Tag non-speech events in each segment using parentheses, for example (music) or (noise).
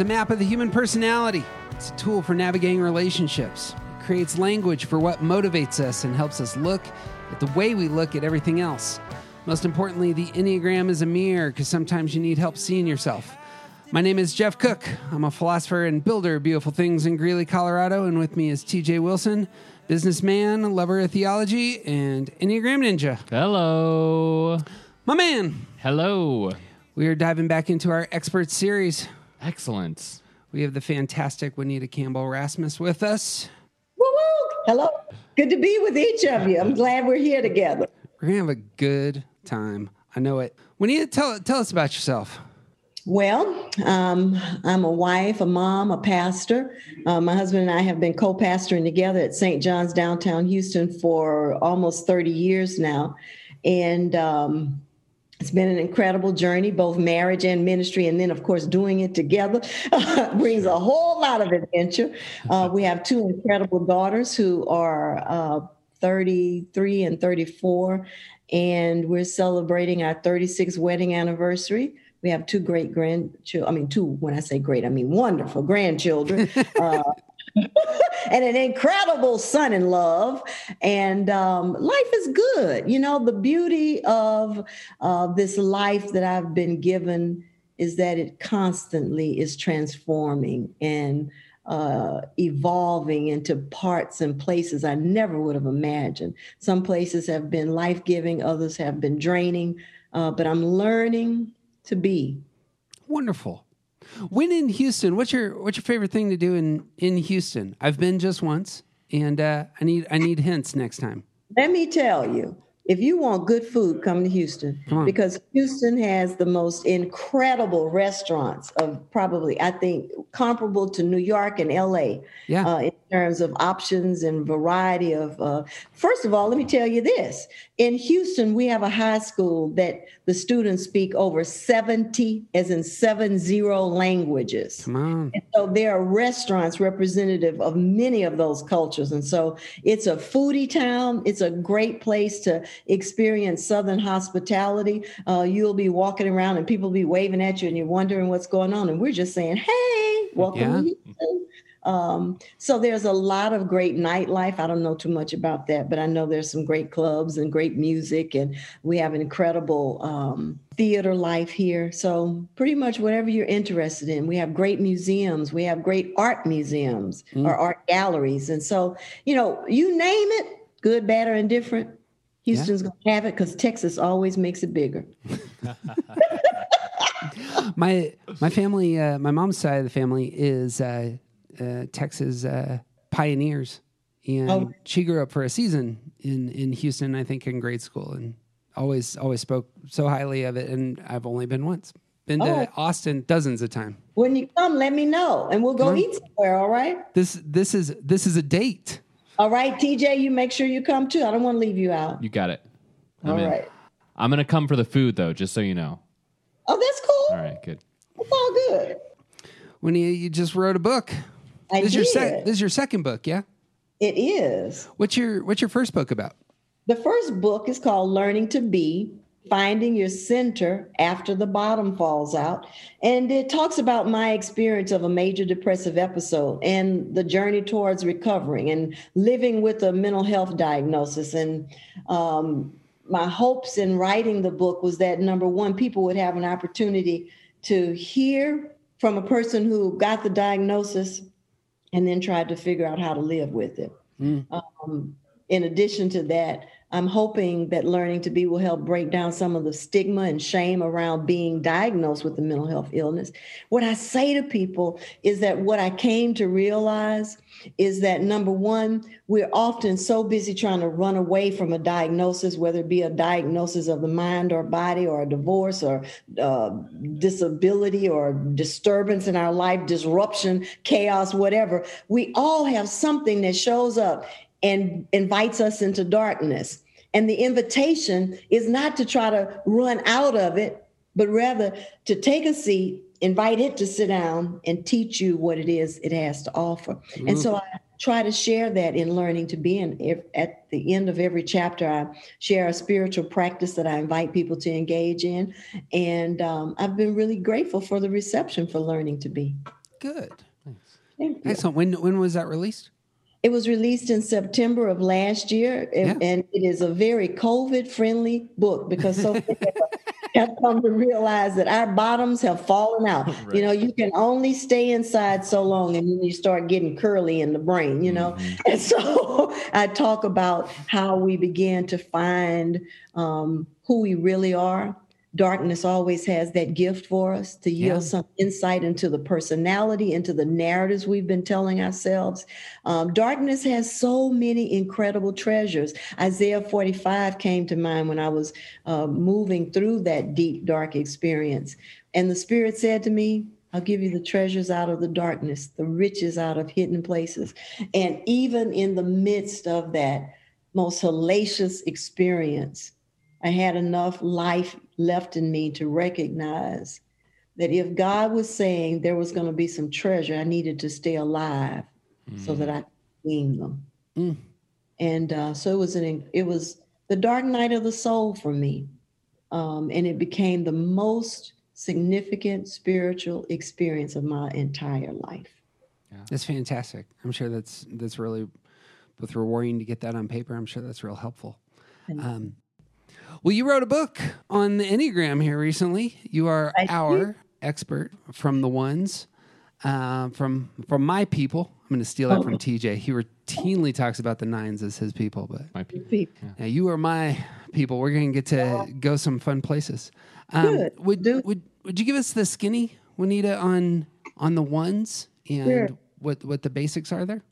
Is a map of the human personality. It's a tool for navigating relationships. It creates language for what motivates us and helps us look at the way we look at everything else. Most importantly, the Enneagram is a mirror because sometimes you need help seeing yourself. My name is Jeff Cook. I'm a philosopher and builder of beautiful things in Greeley, Colorado, and with me is TJ Wilson, businessman, lover of theology, and Enneagram Ninja. Hello. My man, Hello. we are diving back into our expert series. Excellent. We have the fantastic Juanita Campbell Rasmus with us. Woo woo! Hello. Good to be with each of you. I'm (laughs) glad we're here together. We're gonna have a good time. I know it. Juanita, tell tell us about yourself. Well, um, I'm a wife, a mom, a pastor. Uh, my husband and I have been co pastoring together at St. John's downtown Houston for almost 30 years now. And um, it's been an incredible journey, both marriage and ministry. And then, of course, doing it together (laughs) brings a whole lot of adventure. Uh, (laughs) we have two incredible daughters who are uh, 33 and 34. And we're celebrating our 36th wedding anniversary. We have two great grandchildren. I mean, two, when I say great, I mean wonderful grandchildren. (laughs) uh, (laughs) and an incredible son in love. And um, life is good. You know, the beauty of uh, this life that I've been given is that it constantly is transforming and uh, evolving into parts and places I never would have imagined. Some places have been life giving, others have been draining, uh, but I'm learning to be. Wonderful. When in Houston, what's your what's your favorite thing to do in in Houston? I've been just once, and uh, I need I need hints next time. Let me tell you, if you want good food, come to Houston on. because Houston has the most incredible restaurants of probably, I think, comparable to New York and LA Yeah. uh, in terms of options and variety of. Uh, first of all, let me tell you this: in Houston, we have a high school that the students speak over seventy, as in seven zero languages. Come on. And so there are restaurants representative of many of those cultures. And so it's a foodie town. It's a great place to experience Southern hospitality. Uh, you'll be walking around and people will be waving at you and you're wondering what's going on. And we're just saying, hey, welcome Yeah. Um, so there's a lot of great nightlife. I don't know too much about that, but I know there's some great clubs and great music, and we have an incredible um, theater life here. So pretty much whatever you're interested in, we have great museums, we have great art museums or art galleries, and so you know, you name it, good, bad, or indifferent. Houston's gonna have it because Texas always makes it bigger. (laughs) (laughs) My my family, uh, my mom's side of the family is uh, uh, Texas uh, pioneers, and Oh. she grew up for a season in in Houston. I think in grade school, and always always spoke so highly of it. And I've only been once. Been to Oh. Austin dozens of times. When you come, let me know, and we'll go eat somewhere. All right. This this is this is a date. All right, TJ, you make sure you come too. I don't want to leave you out. You got it. All I'm right. in. I'm going to come for the food, though, just so you know. Oh, that's cool. All right, good. It's all good. When you, you just wrote a book. I this is your sec- this is your second book, yeah. It is. What's your what's your first book about? The first book is called Learning to Be Finding Your Center After the Bottom Falls Out. And it talks about my experience of a major depressive episode and the journey towards recovering and living with a mental health diagnosis. And um, my hopes in writing the book was that number one, people would have an opportunity to hear from a person who got the diagnosis and then tried to figure out how to live with it. Um, in addition to that, I'm hoping that learning to be will help break down some of the stigma and shame around being diagnosed with a mental health illness. What I say to people is that what I came to realize is that number one, we're often so busy trying to run away from a diagnosis, whether it be a diagnosis of the mind or body, or a divorce, or uh, disability, or disturbance in our life, disruption, chaos, whatever. We all have something that shows up and invites us into darkness. And the invitation is not to try to run out of it, but rather to take a seat, invite it to sit down, and teach you what it is it has to offer. And so I try to share that in learning to be. And if, at the end of every chapter, I share a spiritual practice that I invite people to engage in. And um, I've been really grateful for the reception for learning to be. Good. Thank you. Excellent. When when was that released? It was released in September of last year, and, Yeah. and it is a very COVID friendly book because so many (laughs) have come to realize that our bottoms have fallen out. You know, you can only stay inside so long, and then you start getting curly in the brain, you know. (laughs) And so I talk about how we begin to find um, who we really are. Darkness always has that gift for us to yield Yeah. some insight into the personality, into the narratives we've been telling ourselves. Um, darkness has so many incredible treasures. Isaiah 45 came to mind when I was uh, moving through that deep, dark experience. And the Spirit said to me, I'll give you the treasures out of the darkness, the riches out of hidden places. And even in the midst of that most hellacious experience, I had enough life left in me to recognize that if God was saying there was going to be some treasure, I needed to stay alive so that I could glean them. Mm. And uh, so it was an it was the dark night of the soul for me, um, and it became the most significant spiritual experience of my entire life. That's fantastic. I'm sure that's that's really both rewarding to get that on paper. I'm sure that's real helpful. Um, well, you wrote a book on the Enneagram here recently. You are I did. our expert from the ones uh, from from my people. I'm going to steal that from TJ. He routinely talks about the nines as his people, but my people. yeah, you are my people. We're going to get to go some fun places. Um, Good. Would Do- would would you give us the skinny Juanita on on the ones and Sure. what what the basics are there?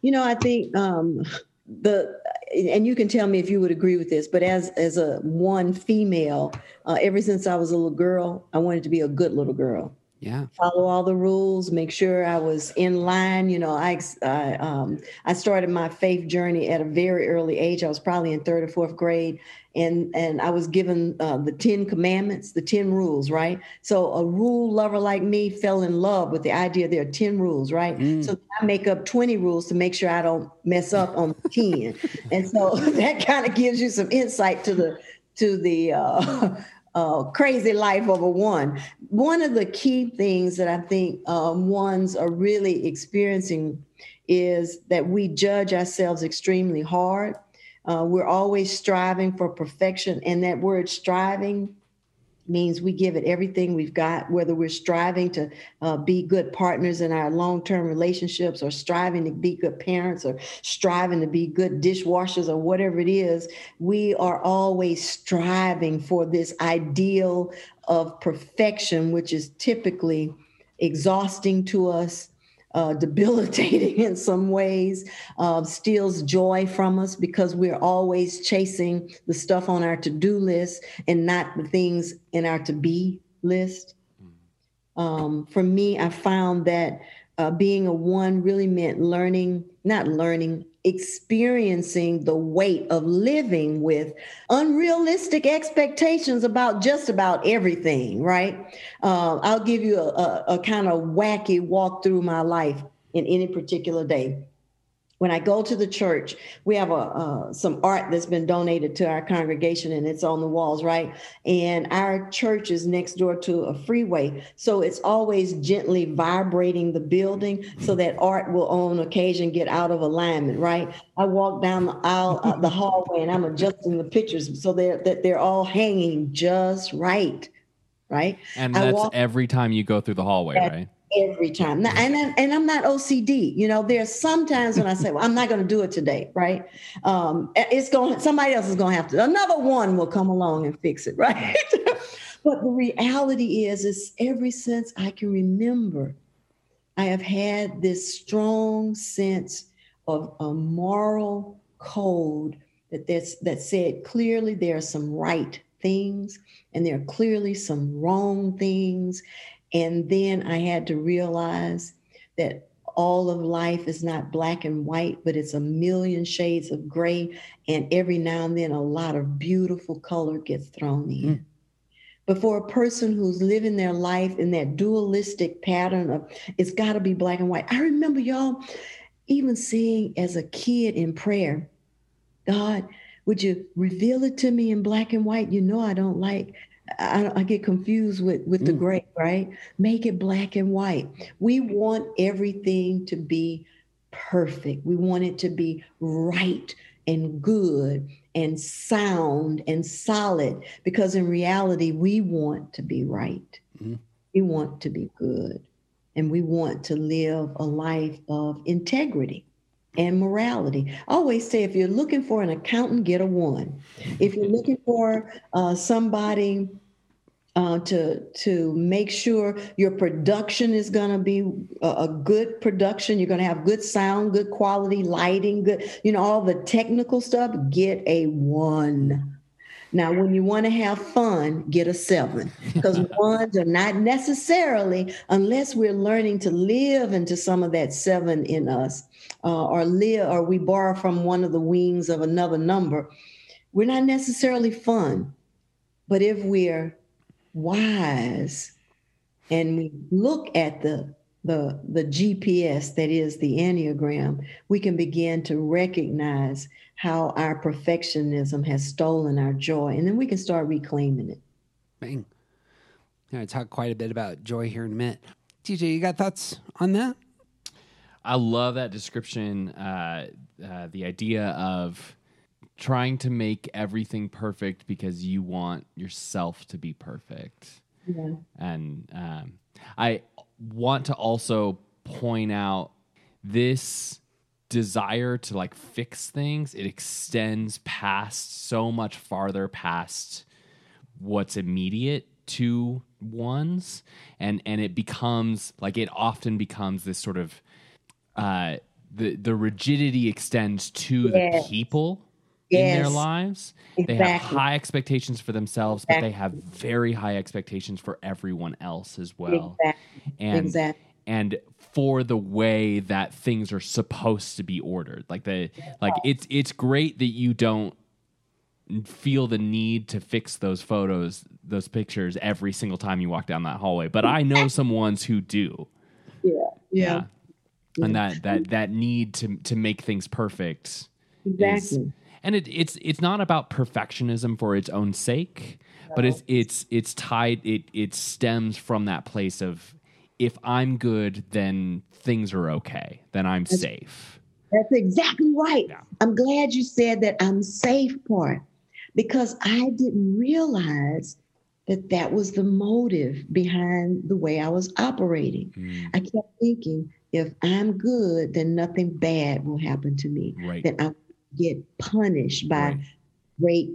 You know, I think um, the and you can tell me if you would agree with this, but as as a one female, uh, ever since I was a little girl, I wanted to be a good little girl. Yeah. follow all the rules, make sure I was in line. You know, I I, um, I started my faith journey at a very early age. I was probably in third or fourth grade, and and I was given uh, the Ten Commandments, the ten rules, right? So a rule lover like me fell in love with the idea there are ten rules, right? So I make up twenty rules to make sure I don't mess up on the ten, and so (laughs) that kind of gives you some insight to the to the uh, (laughs) uh, crazy life of a one. One of the key things that I think um, ones are really experiencing is that we judge ourselves extremely hard. Uh, we're always striving for perfection, and that word striving means we give it everything we've got, whether we're striving to uh, be good partners in our long term relationships, or striving to be good parents, or striving to be good dishwashers, or whatever it is. We are always striving for this ideal of perfection, which is typically exhausting to us. Uh, (laughs) debilitating in some ways, uh, steals joy from us because we're always chasing the stuff on our to do list and not the things in our to be list. Um, for me, I found that uh, being a one really meant learning, not learning, experiencing the weight of living with unrealistic expectations about just about everything, right? Uh, I'll give you a, a, a kind of wacky walk through my life in any particular day when I go to the church, we have a uh, some art that's been donated to our congregation, and it's on the walls, right? And our church is next door to a freeway, so it's always gently vibrating the building, so that art will on occasion get out of alignment, right? I walk down the aisle, uh, the hallway, and I'm adjusting the pictures so they're that they're all hanging just right, right? And I that's walk- every time you go through the hallway, right? Every time. And and I'm not OCD. You know, there's sometimes when I say, "Well, I'm not going to do it today," right? Um, it's going. Somebody else is going to have to. Another one will come along and fix it, (laughs) right? but the reality is, is every since I can remember, I have had this strong sense of a moral code that that's, that said clearly there are some right things and there are clearly some wrong things and then I had to realize that all of life is not black and white, but it's a million shades of gray. And every now and then, a lot of beautiful color gets thrown in. Mm. But for a person who's living their life in that dualistic pattern of it's got to be black and white, I remember y'all even saying as a kid in prayer, God, would you reveal it to me in black and white? You know, I don't like I, I get confused with with the Mm. gray, right? Make it black and white. We want everything to be perfect. We want it to be right and good and sound and solid because in reality we want to be right. Mhm. We want to be good and we want to live a life of integrity and morality. I always say if you're looking for an accountant, get a one. If you're looking for uh, somebody uh, to to make sure your production is going to be a, a good production, you're going to have good sound, good quality lighting, good you know all the technical stuff. Get a one. Now, when you want to have fun, get a seven because (laughs) ones are not necessarily, unless we're learning to live into some of that seven in us, uh, or live, or we borrow from one of the wings of another number. We're not necessarily fun, but if we're wise and we look at the the the GPS that is the enneagram, we can begin to recognize how our perfectionism has stolen our joy, and then we can start reclaiming it. Bang. Yeah, I talk quite a bit about joy here in a minute. TJ, you got thoughts on that? I love that description. Uh, uh, the idea of trying to make everything perfect because you want yourself to be perfect. Yeah. And um, I want to also point out this desire to like fix things, it extends past so much farther past what's immediate to ones and and it becomes like it often becomes this sort of uh the the rigidity extends to Yes. the people in their Yes. lives they have high expectations for themselves but they have very high expectations for everyone else as well Exactly. and exactly. and for the way that things are supposed to be ordered like the like it's it's great that you don't feel the need to fix those photos those pictures every single time you walk down that hallway but i know some ones who do Yeah. yeah, and that that that need to to make things perfect is- Exactly. And it, it's it's not about perfectionism for its own sake, but it's it's it's tied. It it stems from that place of if I'm good, then things are okay. Then I'm safe. That's exactly right. Yeah. I'm glad you said that I'm safe part because I didn't realize that that was the motive behind the way I was operating. Mm, I kept thinking, if I'm good, then nothing bad will happen to me. right. That I get punished by Right. great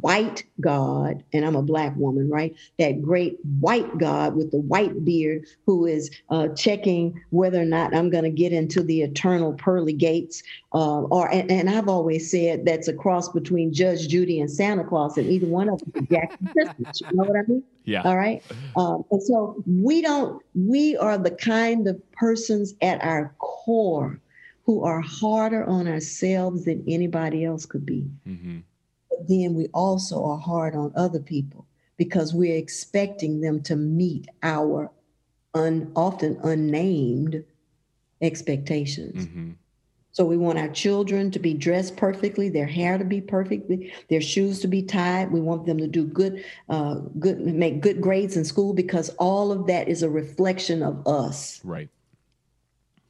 white God, and I'm a black woman, right? That great white God with the white beard who is uh, checking whether or not I'm going to get into the eternal pearly gates. Uh, or and, and I've always said that's a cross between Judge Judy and Santa Claus, and either one of them is Jackson Christmas. You know what I mean? Yeah. All right. Um, and so we don't, we are the kind of persons at our core who are harder on ourselves than anybody else could be. hmm But then we also are hard on other people because we're expecting them to meet our un, often unnamed expectations. hmm So we want our children to be dressed perfectly, their hair to be perfect, their shoes to be tied. We want them to do good, uh, good, make good grades in school because all of that is a reflection of us, Right.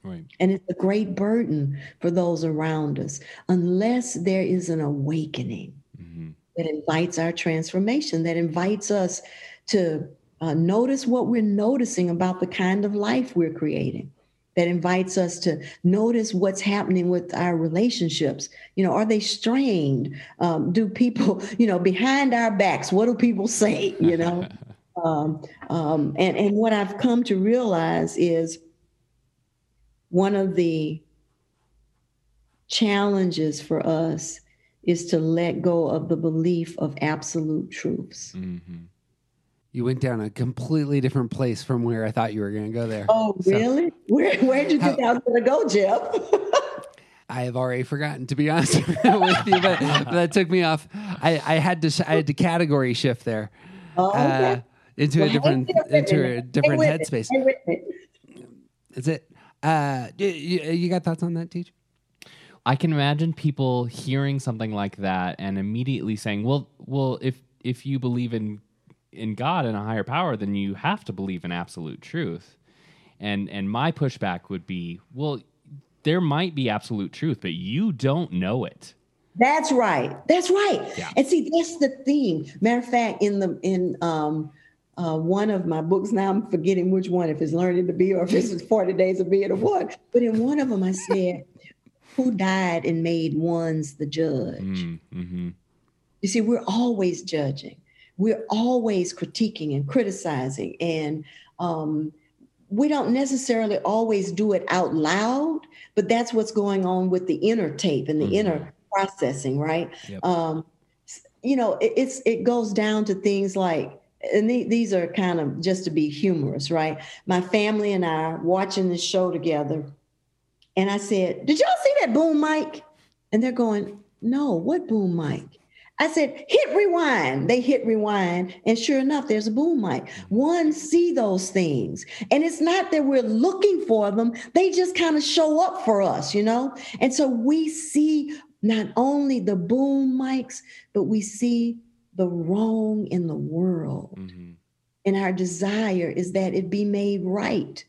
Right. and it's a great burden for those around us unless there is an awakening hmm that invites our transformation, that invites us to uh, notice what we're noticing about the kind of life we're creating that invites us to notice what's happening with our relationships. You know, are they strained? Um, do people, (laughs) you know, behind our backs, what do people say? You know, (laughs) um, um, and and what I've come to realize is one of the challenges for us is to let go of the belief of absolute truths. Mm-hmm. You went down a completely different place from where I thought you were going to go there. Oh, So- really? Where where'd you think I was going to go, Jeff? (laughs) I have already forgotten to be honest (laughs) with you, but, but that took me off. I, I had to I had to category shift there Oh, okay. uh, into Well, a different hang with into a different headspace. Hang with me. Is it? Uh, you, you got thoughts on that, Teach? I can imagine people hearing something like that and immediately saying, "Well, well, if if you believe in in God and a higher power, then you have to believe in absolute truth." And and my pushback would be, "Well, there might be absolute truth, but you don't know it." That's right. That's right. Yeah. And see, that's the theme. Matter of fact, in the in um uh, one of my books, now I'm forgetting which one, if it's Learning to Be or if it's (laughs) 40 Days of Being a what. But in one of them, I said, Who died and made one's the judge? Mm-hmm. You see, we're always judging. We're always critiquing and criticizing. And um, we don't necessarily always do it out loud, but that's what's going on with the inner tape and the Mhm. inner processing, right? Yep. Um, you know, it, it's it goes down to things like, and the- these are kind of just to be humorous, right? My family and I watching this show together, and I said, "Did y'all see that boom mic?" And they're going, "No, what boom mic?" I said, hit rewind. They hit rewind, and sure enough, there's a boom mic. One see those things, and it's not that we're looking for them; they just kind of show up for us, you know. And so we see not only the boom mics, but we see the wrong in the world, Mm-hmm. and our desire is that it be made right.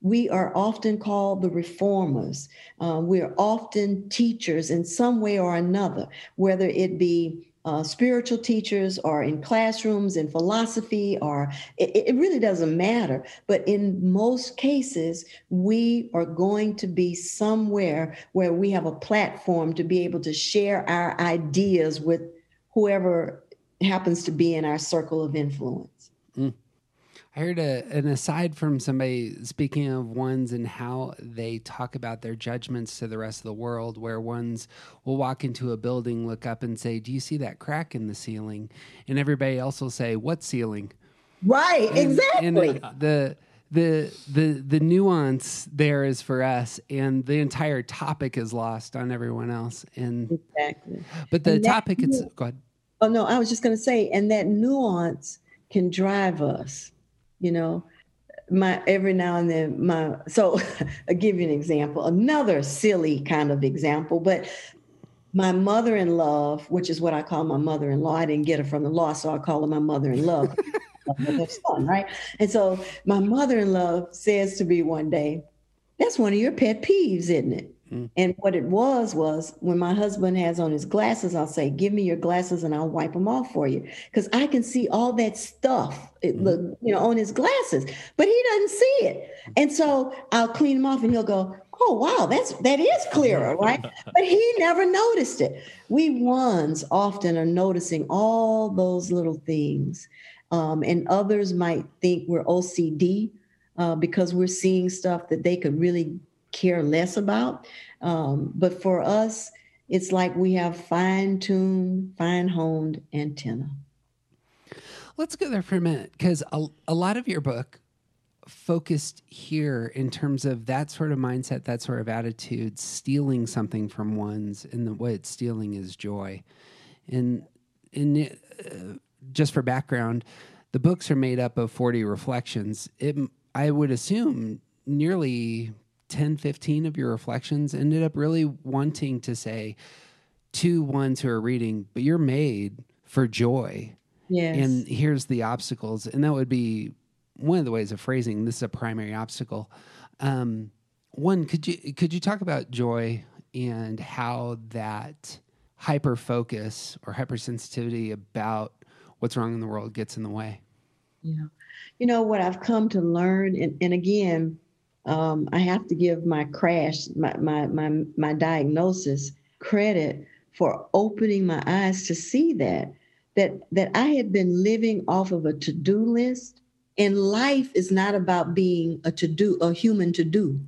We are often called the reformers. Uh, we're often teachers in some way or another, whether it be uh, spiritual teachers or in classrooms in philosophy, or it, it really doesn't matter. But in most cases, we are going to be somewhere where we have a platform to be able to share our ideas with whoever happens to be in our circle of influence. Hmm. I heard a, an aside from somebody speaking of ones and how they talk about their judgments to the rest of the world, where ones will walk into a building, look up, and say, Do you see that crack in the ceiling? And everybody else will say, What ceiling? Right, And- exactly. And the the the the nuance there is for us, and the entire topic is lost on everyone else. And exactly. but the And topic, it's go ahead. Oh no, I was just going to say, and that nuance can drive us. You know, my every now and then, my so (laughs) I'll give you an example, another silly kind of example, but my mother-in-law, which is what I call my mother-in-law, I didn't get her from the law, so I call her my mother-in-law. with her son, right? And so my mother-in-law says to me one day, "That's one of your pet peeves, isn't it?" And what it was was when my husband has on his glasses, I'll say, "Give me your glasses, and I'll wipe them off for you," because I can see all that stuff, it, look, you know, on his glasses, but he doesn't see it. And so I'll clean them off, and he'll go, "Oh wow, that's that is clearer, (laughs) right?" but he never noticed it. We ones often are noticing all those little things, um, and others might think we're OCD uh, because we're seeing stuff that they could really care less about. Um, but for us, it's like we have fine tuned, fine honed antenna. Let's go there for a minute because a, a lot of your book focused here in terms of that sort of mindset, that sort of attitude, stealing something from one's, and the what it's stealing is joy. And in uh, just for background, the books are made up of 40 reflections. It, I would assume nearly 10, 15 of your reflections ended up really wanting to say to ones who are reading, but you're made for joy Yes. and here's the obstacles and that would be one of the ways of phrasing this is a primary obstacle um, one could you could you talk about joy and how that hyper focus or hypersensitivity about what's wrong in the world gets in the way Yeah. You know what I've come to learn, and, and again, um, I have to give my crash, my, my my my diagnosis credit for opening my eyes to see that that that I had been living off of a to-do list. And life is not about being a to-do, a human to-do.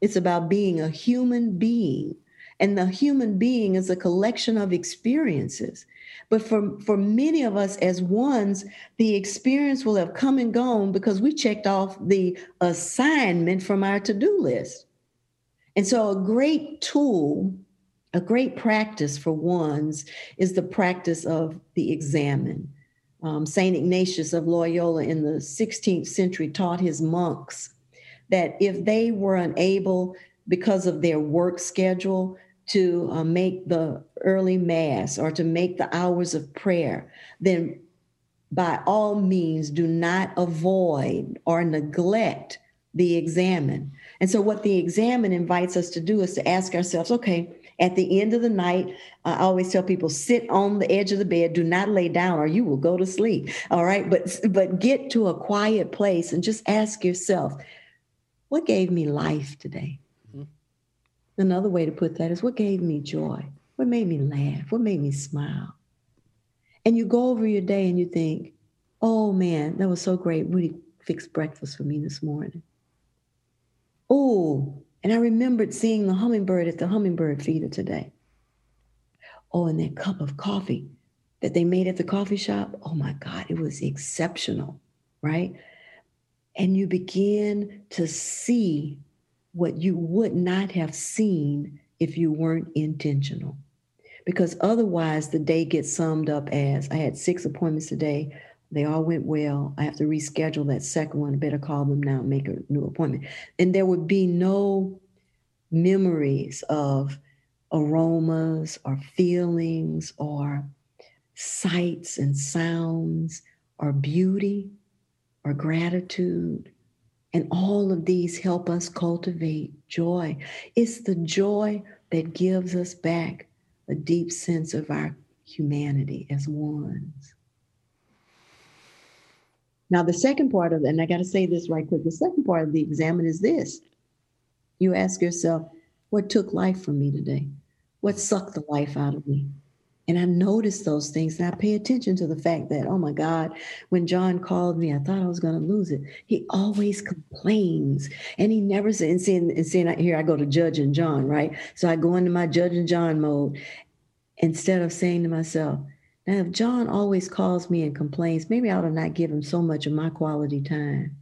It's about being a human being. And the human being is a collection of experiences. But for, for many of us as ones, the experience will have come and gone because we checked off the assignment from our to do list. And so, a great tool, a great practice for ones is the practice of the examen. Um, St. Ignatius of Loyola in the 16th century taught his monks that if they were unable, because of their work schedule, to uh, make the early mass or to make the hours of prayer, then by all means do not avoid or neglect the examen. And so, what the examen invites us to do is to ask ourselves, okay, at the end of the night, I always tell people sit on the edge of the bed, do not lay down or you will go to sleep. All right. But but get to a quiet place and just ask yourself, what gave me life today? Another way to put that is what gave me joy? What made me laugh? What made me smile? And you go over your day and you think, oh man, that was so great. Woody fixed breakfast for me this morning. Oh, and I remembered seeing the hummingbird at the hummingbird feeder today. Oh, and that cup of coffee that they made at the coffee shop. Oh my God, it was exceptional, right? And you begin to see what you would not have seen if you weren't intentional. Because otherwise, the day gets summed up as I had six appointments today. They all went well. I have to reschedule that second one. I better call them now make a new appointment. And there would be no memories of aromas or feelings or sights and sounds or beauty or gratitude and all of these help us cultivate joy. It's the joy that gives us back a deep sense of our humanity as ones. Now, the second part of and I got to say this right quick the second part of the examen is this you ask yourself, what took life from me today? What sucked the life out of me? And I notice those things and I pay attention to the fact that, oh my God, when John called me, I thought I was going to lose it. He always complains and he never said, and seeing, and seeing here I go to judging John, right? So I go into my judging John mode instead of saying to myself, now if John always calls me and complains, maybe I ought to not give him so much of my quality time.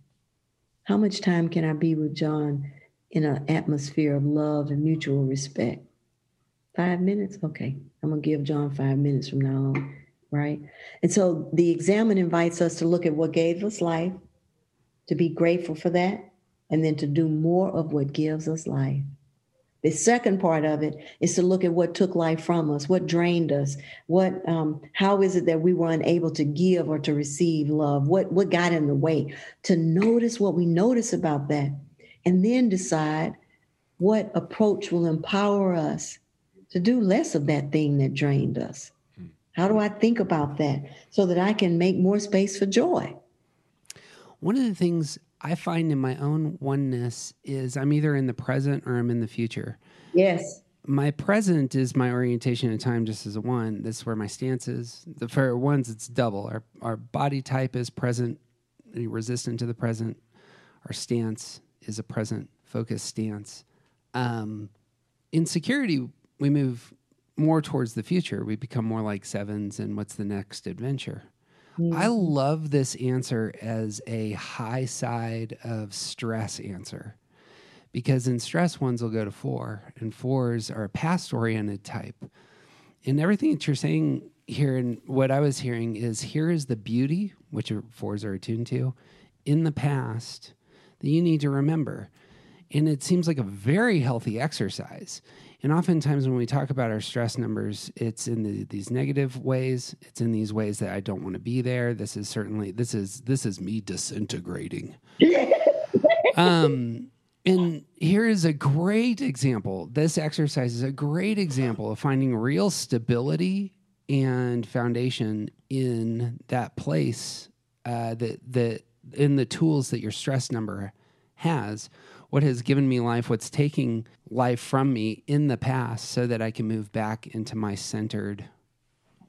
How much time can I be with John in an atmosphere of love and mutual respect? Five minutes? Okay. I'm going to give John five minutes from now on. Right. And so the examen invites us to look at what gave us life, to be grateful for that, and then to do more of what gives us life. The second part of it is to look at what took life from us, what drained us, what um, how is it that we were unable to give or to receive love, what what got in the way. To notice what we notice about that, and then decide what approach will empower us to do less of that thing that drained us. How do I think about that so that I can make more space for joy? One of the things I find in my own oneness is I'm either in the present or I'm in the future. Yes. My present is my orientation in time just as a one. This is where my stance is. The for ones it's double. Our our body type is present, resistant to the present. Our stance is a present focused stance. Um, in security we move more towards the future. We become more like sevens and what's the next adventure? Mm-hmm. I love this answer as a high side of stress answer because in stress, ones will go to four, and fours are a past oriented type. And everything that you're saying here, and what I was hearing is here is the beauty, which fours are attuned to, in the past that you need to remember. And it seems like a very healthy exercise. And oftentimes, when we talk about our stress numbers, it's in the, these negative ways. It's in these ways that I don't want to be there. This is certainly this is this is me disintegrating. (laughs) um, and here is a great example. This exercise is a great example of finding real stability and foundation in that place uh, that the in the tools that your stress number has, what has given me life, what's taking life from me in the past, so that I can move back into my centered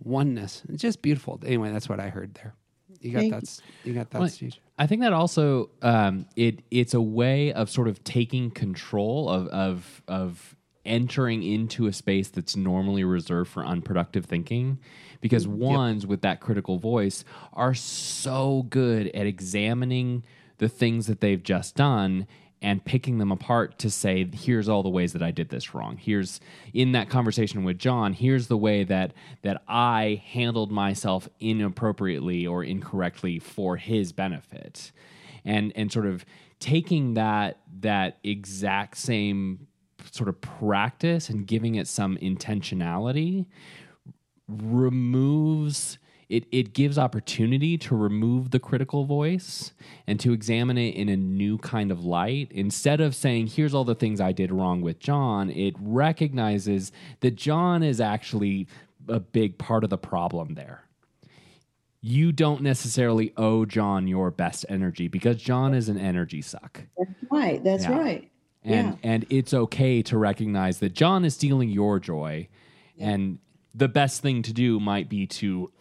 oneness. It's just beautiful. Anyway, that's what I heard there. You got Thank that? You got that, Well, Steve? I think that also um, it it's a way of sort of taking control of of of entering into a space that's normally reserved for unproductive thinking because ones with that critical voice are so good at examining the things that they've just done and picking them apart to say here's all the ways that I did this wrong. Here's in that conversation with John, here's the way that that I handled myself inappropriately or incorrectly for his benefit. And and sort of taking that that exact same sort of practice and giving it some intentionality removes it, it gives opportunity to remove the critical voice and to examine it in a new kind of light. Instead of saying, here's all the things I did wrong with John, it recognizes that John is actually a big part of the problem there. You don't necessarily owe John your best energy because John is an energy suck. That's right. That's Yeah. right. And Yeah. and it's okay to recognize that John is stealing your joy and the best thing to do might be to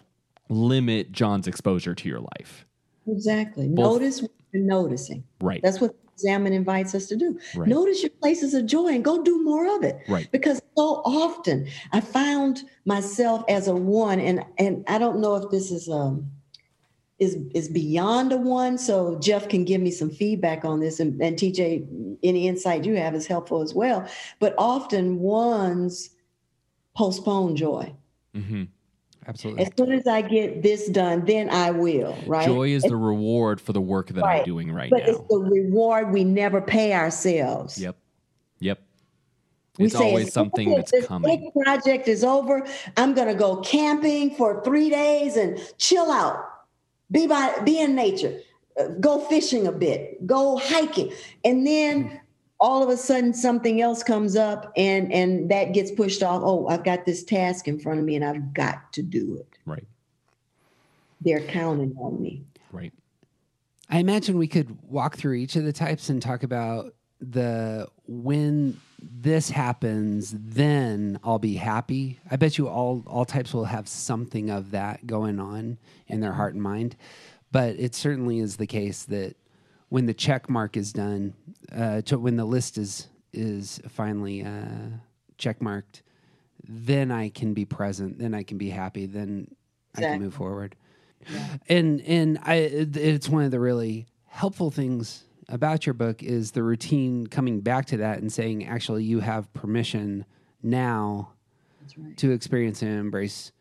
limit John's exposure to your life. Exactly. Both- Notice what you're noticing. Right. That's what examen invites us to do. Right. Notice your places of joy and go do more of it. Right. Because so often I found myself as a one, and and I don't know if this is um is is beyond a one. So Jeff can give me some feedback on this, and, and TJ, any insight you have is helpful as well. But often ones postpone joy. hmm Absolutely. As soon as I get this done, then I will. Right. Joy is the reward for the work that I'm doing right now. but it's the reward we never pay ourselves. Yep. Yep. We It's say, always something that's this coming. big project is over. I'm going to go camping for three days and chill out, be by, be in nature, uh, go fishing a bit, go hiking, and then all of a sudden something else comes up, and and that gets pushed off. Oh, I've got this task in front of me, and I've got to do it. Right. They're counting on me. Right. I imagine we could walk through each of the types and talk about the when this happens, then I'll be happy. I bet you all all types will have something of that going on in their heart and mind. But it certainly is the case that when the check mark is done, uh, to, when the list is is finally uh, check marked, then I can be present. Then I can be happy. Then I can move forward and and I it's one of the really helpful things about your book is the routine coming back to that and saying actually you have permission now right. to experience and embrace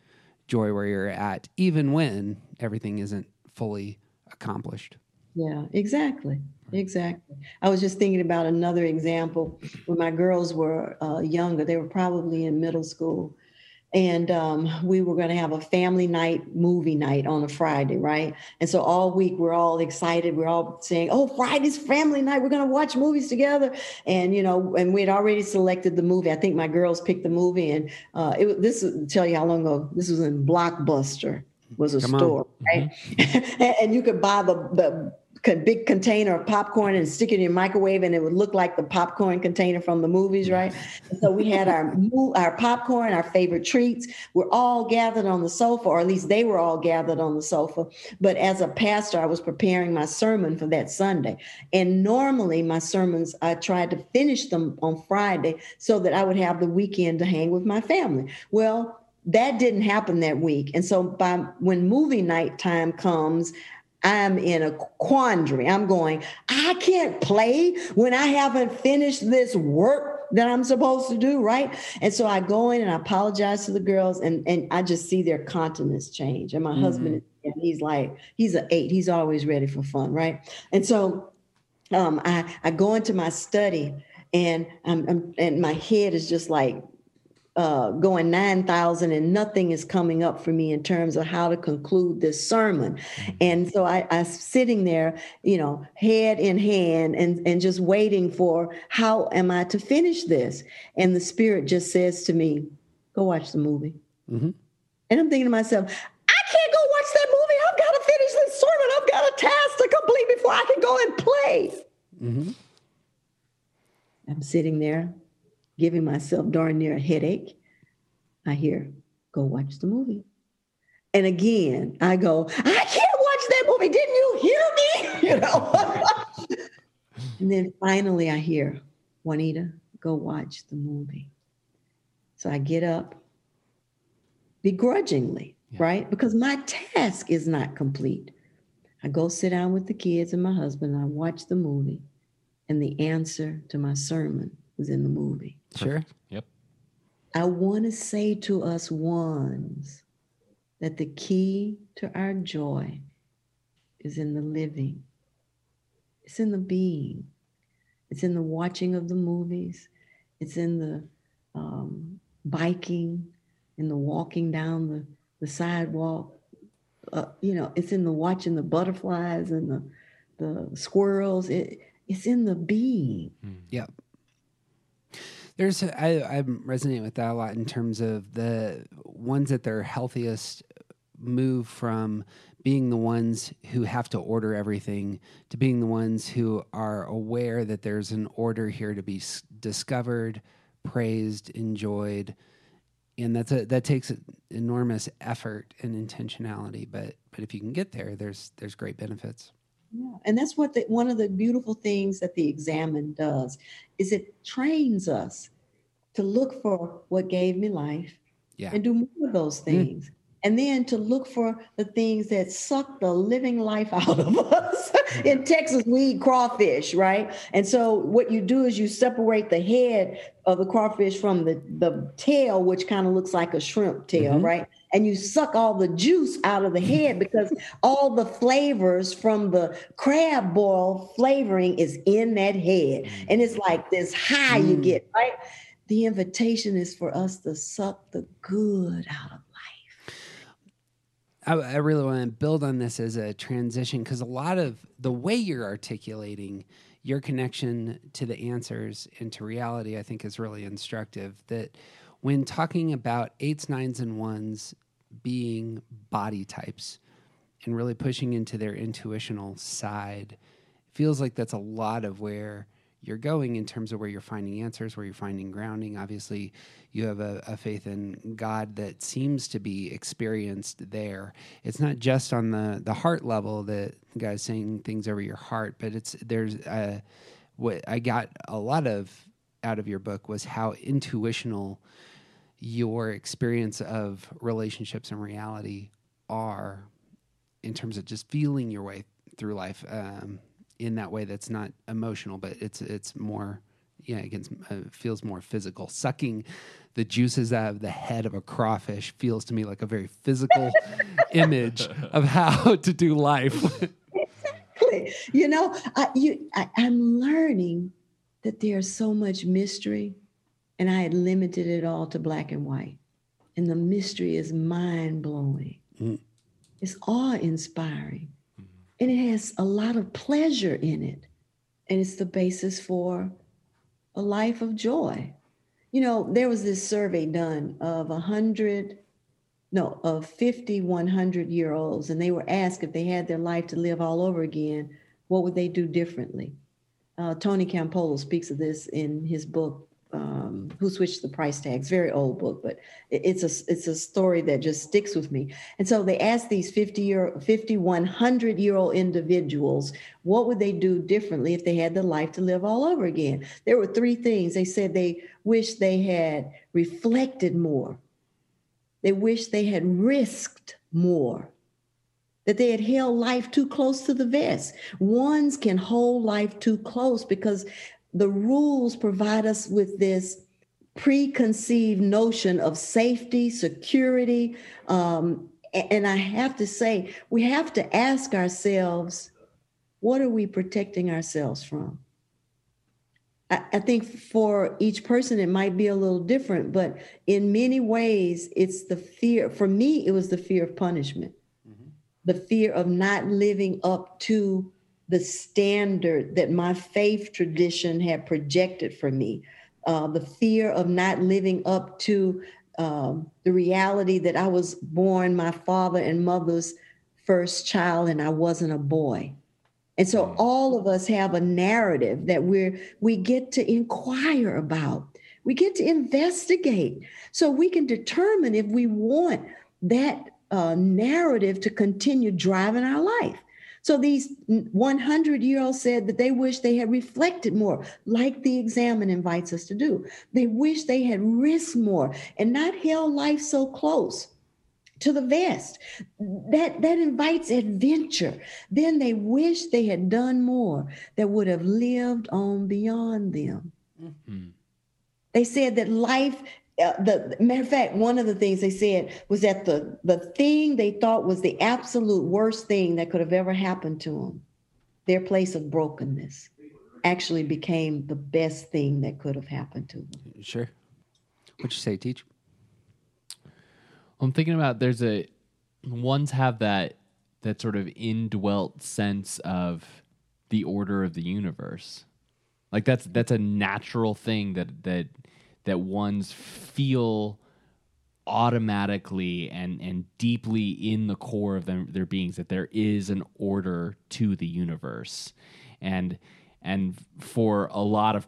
joy where you're at even when everything isn't fully accomplished Yeah, exactly. Exactly. I was just thinking about another example when my girls were uh, younger. They were probably in middle school. And um, we were going to have a family night, movie night on a Friday, right? And so all week we're all excited. We're all saying, "Oh, Friday's family night. We're going to watch movies together." And you know, and we had already selected the movie. I think my girls picked the movie, and uh, it, this will tell you how long ago. This was in Blockbuster. Was a Come on. store, right? and, (laughs) and you could buy the the big container of popcorn and stick it in your microwave, and it would look like the popcorn container from the movies, right? So we had our our popcorn, our favorite treats. We're all gathered on the sofa, or at least they were all gathered on the sofa. But as a pastor, I was preparing my sermon for that Sunday, and normally my sermons I tried to finish them on Friday so that I would have the weekend to hang with my family. Well. That didn't happen that week. And so by when movie night time comes, I'm in a quandary. I'm going, I can't play when I haven't finished this work that I'm supposed to do, right? And so I go in and I apologize to the girls, and, and I just see their countenance change. And my husband, and he's like, he's an eight, he's always ready for fun, right? And so um, I, I go into my study, and I'm, I'm and my head is just like uh, going 9,000 and nothing is coming up for me in terms of how to conclude this sermon. And so I, I'm sitting there, you know, head in hand and, and just waiting for how am I to finish this? And the Spirit just says to me, go watch the movie. Mhm. And I'm thinking to myself, I can't go watch that movie. I've got to finish this sermon. I've got a task to complete before I can go and play. Mhm. I'm sitting there giving myself darn near a headache. I hear, go watch the movie. And again, I go, I can't watch that movie. Didn't you hear me? (laughs) You know? (laughs) and then finally I hear, Juanita, go watch the movie. So I get up begrudgingly, Yeah. right? Because my task is not complete. I go sit down with the kids and my husband, and I watch the movie, and the answer to my sermon was in the movie. Sure. Yep. I want to say to us ones that the key to our joy is in the living, it's in the being, it's in the watching of the movies, it's in the um, biking, in the walking down the, the sidewalk. Uh, you know, it's in the watching the butterflies and the, the squirrels. It, it's in the being. Yep. There's I I'm resonating with that a lot in terms of the ones that they're healthiest move from being the ones who have to order everything to being the ones who are aware that there's an order here to be s- discovered, praised, enjoyed, and that's a that takes enormous effort and intentionality. But but if you can get there, there's there's great benefits. Yeah, and that's what the, one of the beautiful things that the examen does is it trains us to look for what gave me life Yeah. and do more of those mm-hmm. things. And then to look for the things that suck the living life (laughs) out of us. In Texas, we eat crawfish, right? And so what you do is you separate the head of the crawfish from the, the tail, which kind of looks like a shrimp tail, mm-hmm. right? And you suck all the juice out of the (laughs) head because all the flavors from the crab boil flavoring is in that head. Mm. And it's like this high you mm. get, right? The invitation is for us to suck the good out of life. I, I really want to build on this as a transition because a lot of the way you're articulating your connection to the answers and to reality, I think, is really instructive. That when talking about eights, nines, and ones being body types and really pushing into their intuitional side, feels like that's a lot of where you're going in terms of where you're finding answers, where you're finding grounding. Obviously, you have a, a faith in God that seems to be experienced there. It's not just on the the heart level that God's saying things over your heart, but it's there's uh, what I got a lot of out of your book was how intuitional your experience of relationships and reality are in terms of just feeling your way through life um, in that way that's not emotional, but it's it's more yeah, it gets, uh, feels more physical. Sucking the juices out of the head of a crawfish feels to me like a very physical (laughs) image of how (laughs) to do life. Exactly. You know, I, you, I, I'm learning that there's so much mystery, and I had limited it all to black and white. And the mystery is mind blowing, Mm. it's awe inspiring, and it has a lot of pleasure in it. And it's the basis for a life of joy. You know, there was this survey done of 100, no, of 50 100 year olds, and they were asked if they had their life to live all over again, what would they do differently? Uh, Tony Campolo speaks of this in his book, um, "Who Switched the Price Tags." Very old book, but it's a it's a story that just sticks with me. And so they asked these 50 year, 50, 100 year old individuals, what would they do differently if they had the life to live all over again? There were three things. They said they wish they had reflected more. They wish they had risked more that they had held life too close to the vest. Ones can hold life too close because the rules provide us with this preconceived notion of safety, security. Um, and I have to say, we have to ask ourselves, what are we protecting ourselves from? I, I think for each person, it might be a little different, but in many ways, it's the fear. For me, it was the fear of punishment the fear of not living up to the standard that my faith tradition had projected for me, uh, the fear of not living up to um, the reality that I was born my father and mother's first child and I wasn't a boy. And so all of us have a narrative that we're we get to inquire about. We get to investigate so we can determine if we want that uh, narrative to continue driving our life. So these 100 year olds said that they wish they had reflected more, like the examen invites us to do. They wish they had risked more and not held life so close to the vest. That that invites adventure. Then they wish they had done more that would have lived on beyond them. Mhm. They said that life. Uh, the matter of fact, one of the things they said was that the the thing they thought was the absolute worst thing that could have ever happened to them, their place of brokenness, actually became the best thing that could have happened to them. Sure. What'd you say, teach? I'm thinking about there's a ones have that that sort of indwelt sense of the order of the universe. Like that's that's a natural thing that that that ones feel automatically and and deeply in the core of them, their beings that there is an order to the universe. And and for a lot of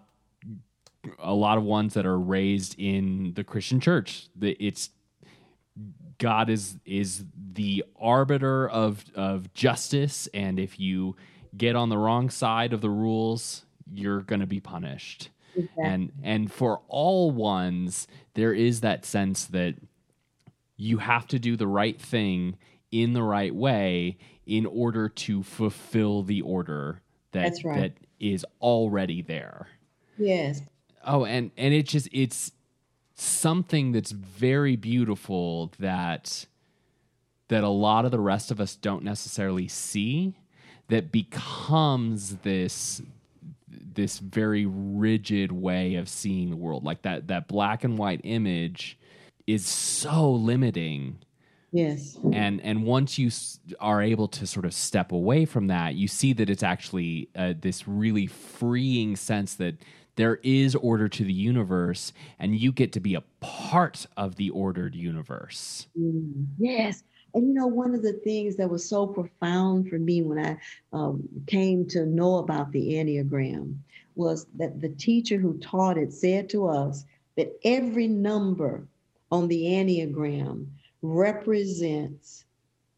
a lot of ones that are raised in the Christian church, the, it's God is is the arbiter of of justice, and if you get on the wrong side of the rules, you're going to be punished. And and for all ones, there is that sense that you have to do the right thing in the right way in order to fulfill the order that That's right. that is already there. Yes. Oh, and and it just it's something that's very beautiful that that a lot of the rest of us don't necessarily see that becomes this this very rigid way of seeing the world like that that black and white image is so limiting Yes. and and once you are able to sort of step away from that you see that it's actually uh, this really freeing sense that there is order to the universe and you get to be a part of the ordered universe Mm, Yes. And you know, one of the things that was so profound for me when I um, came to know about the Enneagram was that the teacher who taught it said to us that every number on the Enneagram represents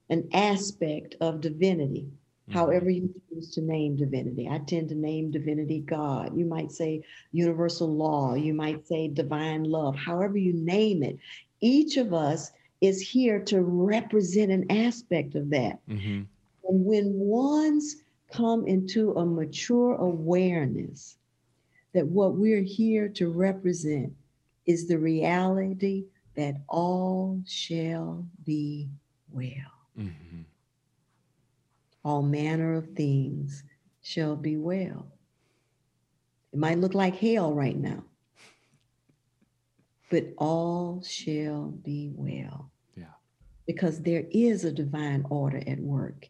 an aspect of divinity, however you choose to name divinity. I tend to name divinity God. You might say universal law, you might say divine love, however you name it. Each of us is here to represent an aspect of that. mm-hmm. And when ones come into a mature awareness that what we're here to represent is the reality that all shall be well, Mm-hmm. all manner of things shall be well. It might look like hell right now, but all shall be well. Because there is a divine order at work.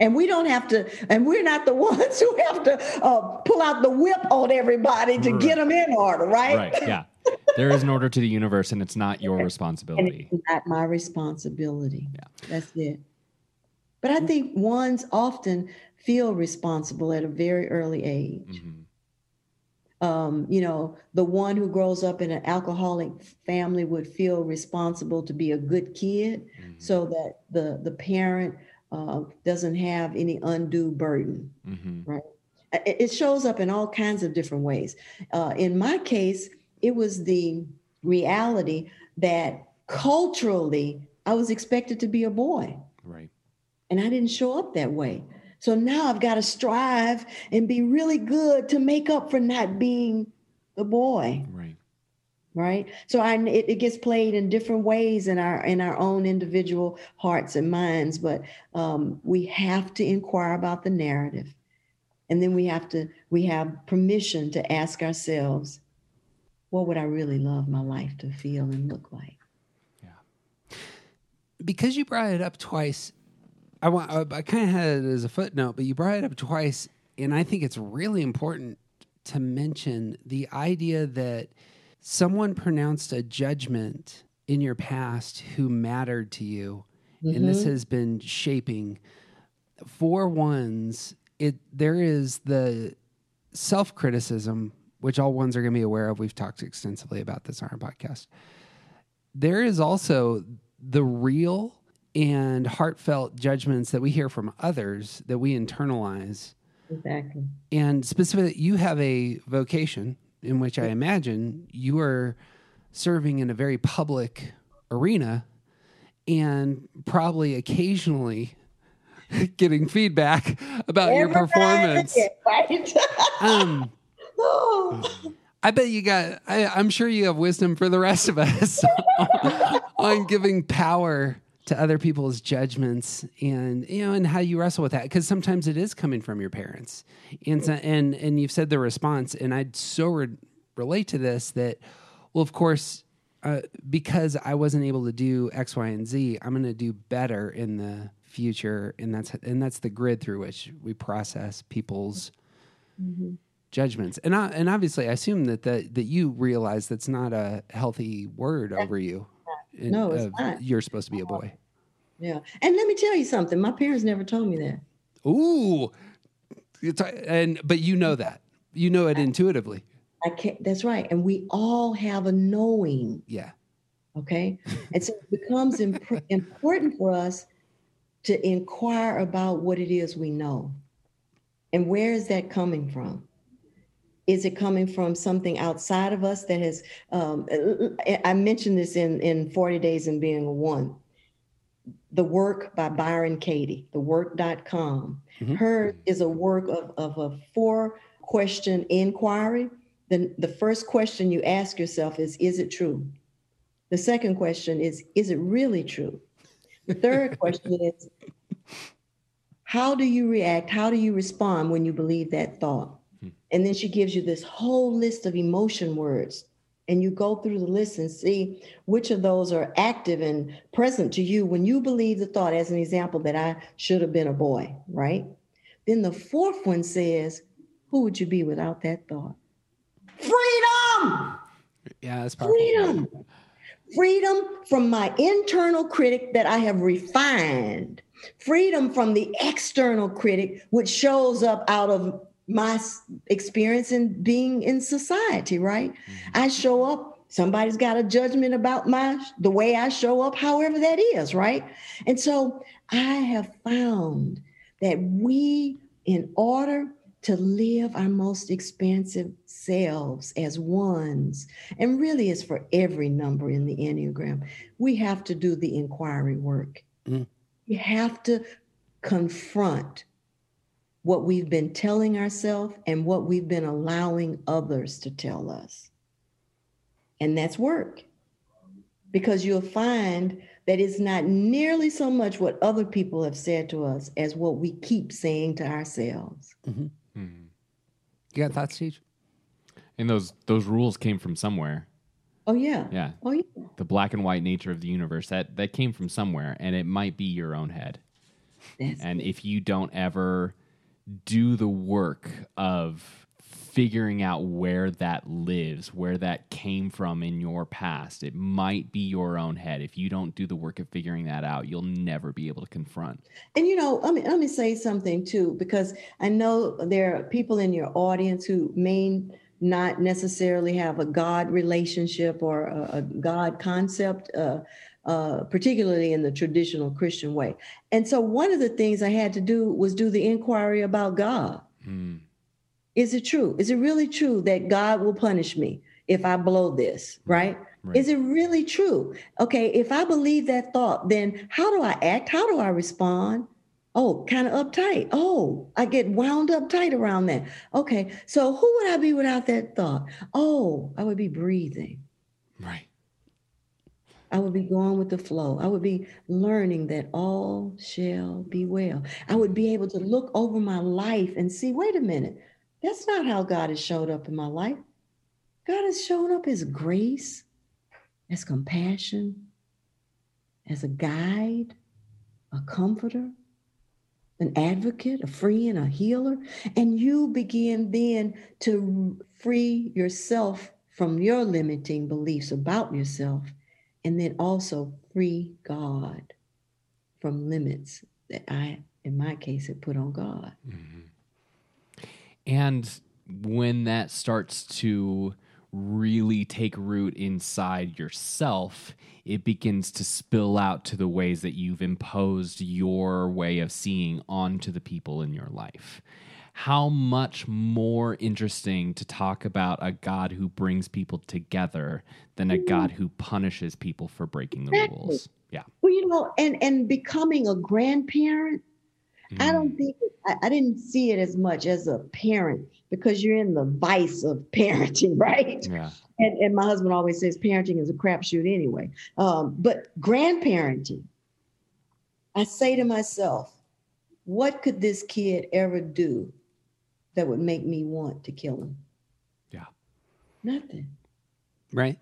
And we don't have to, and we're not the (laughs) ones who have to uh, pull out the whip on everybody to get them in order, right? right yeah there is an order to the universe and it's not your (laughs) And responsibility it's not my responsibility. Yeah. That's it. But I think ones often feel responsible at a very early age. Mhm. Um, you know, the one who grows up in an alcoholic family would feel responsible to be a good kid Mhm. so that the, the parent uh, doesn't have any undue burden. Mhm. It, it shows up in all kinds of different ways. Uh, in my case, it was the reality that culturally I was expected to be a boy right and I didn't show up that way. So now I've got to strive and be really good to make up for not being the boy, right right? So I, it, it gets played in different ways in our in our own individual hearts and minds. But um, we have to inquire about the narrative, and then we have to we have permission to ask ourselves, what would I really love my life to feel and look like? Yeah. Because you brought it up twice, I want uh, I, I kind of had it as a footnote, but you brought it up twice, and I think it's really important to mention the idea that someone pronounced a judgment in your past who mattered to you, and this mm-hmm. has been shaping for ones, it there is the self criticism, which all ones are going to be aware of. We've talked extensively about this on our podcast. There is also the real and heartfelt judgments that we hear from others that we internalize. Exactly. And specifically, you have a vocation in which I imagine you are serving in a very public arena and probably occasionally (laughs) getting feedback about your performance. Right. (laughs) Um, oh. I bet you got, I, I'm sure you have wisdom for the rest of us (laughs) on giving power to other people's judgments and you know and how you wrestle with that because sometimes it is coming from your parents. And so, and and you've said the response and I'd so re- relate to this that well of course uh, because I wasn't able to do X Y and Z I'm going to do better in the future and that's and that's the grid through which we process people's judgments. And I, and obviously I assume that the, that you realize that's not a healthy word over you in- No, it's of not. you're supposed to be a boy Yeah. And let me tell you something. My parents never told me that. Ooh, and but you know that you know it intuitively. I can't. That's right. And we all have a knowing. Yeah, Okay. (laughs) and so it becomes imp- important for us to inquire about what it is we know. And where is that coming from? Is it coming from something outside of us that has? Um, I mentioned this in, in 40 Days and Being a One. The work by Byron Katie, thework.com. Her is a work of, of a four question inquiry. Then the first question you ask yourself is Is it true? The second question is Is it really true? The third (laughs) question is How do you react? How do you respond when you believe that thought? And then she gives you this whole list of emotion words. And you go through the list and see which of those are active and present to you when you believe the thought, as an example, that I should have been a boy, right? Then the fourth one says, Who would you be without that thought? Freedom! yeah, that's powerful. Freedom. Freedom from my internal critic that I have refined. Freedom from the external critic, which shows up out of my experience in being in society, right? I show up, somebody's got a judgment about my the way I show up, however that is, right? And so I have found that we, in order to live our most expansive selves as ones, and really is for every number in the Enneagram, we have to do the inquiry work. Mm. We have to confront what we've been telling ourselves and what we've been allowing others to tell us. And that's work. Because you'll find that it's not nearly so much what other people have said to us as what we keep saying to ourselves. Hmm. You got thoughts, Steve? And those those rules came from somewhere. Oh, yeah. Yeah. Oh, yeah. The black and white nature of the universe that that came from somewhere, and it might be your own head. That's And if you don't ever do the work of figuring out where that lives, where that came from in your past, it might be your own head. If you don't do the work of figuring that out, you'll never be able to confront. And you know, let me let me say something too, because I know there are people in your audience who may not necessarily have a God relationship or a, a God concept, uh, uh, particularly in the traditional Christian way. And so, one of the things I had to do was do the inquiry about God. Is it true? Is it really true that God will punish me if I blow this? Right? Right. Is it really true? Okay, if I believe that thought, then how do I act? How do I respond? Oh, kind of uptight. Oh, I get wound up tight around that. Okay, so who would I be without that thought? Oh, I would be breathing. Right. I would be going with the flow. I would be learning that all shall be well. I would be able to look over my life and see wait a minute, that's not how God has showed up in my life. God has shown up as grace, as compassion, as a guide, a comforter, an advocate, a friend, a healer. And you begin then to free yourself from your limiting beliefs about yourself and then also free God from limits that I in my case, it put on God. Mm-hmm. And when that starts to really take root inside yourself, it begins to spill out to the ways that you've imposed your way of seeing onto the people in your life. How much more interesting to talk about a God who brings people together than a God who punishes people for breaking the Exactly. rules? Yeah. Well, you know, and and becoming a grandparent, I don't think I, I didn't see it as much as a parent because you're in the vice of (laughs) parenting, right? Yeah. And, and my husband always says parenting is a crapshoot anyway. Um, but grandparenting, I say to myself, what could this kid ever do that would make me want to kill him? Yeah. Nothing. Right?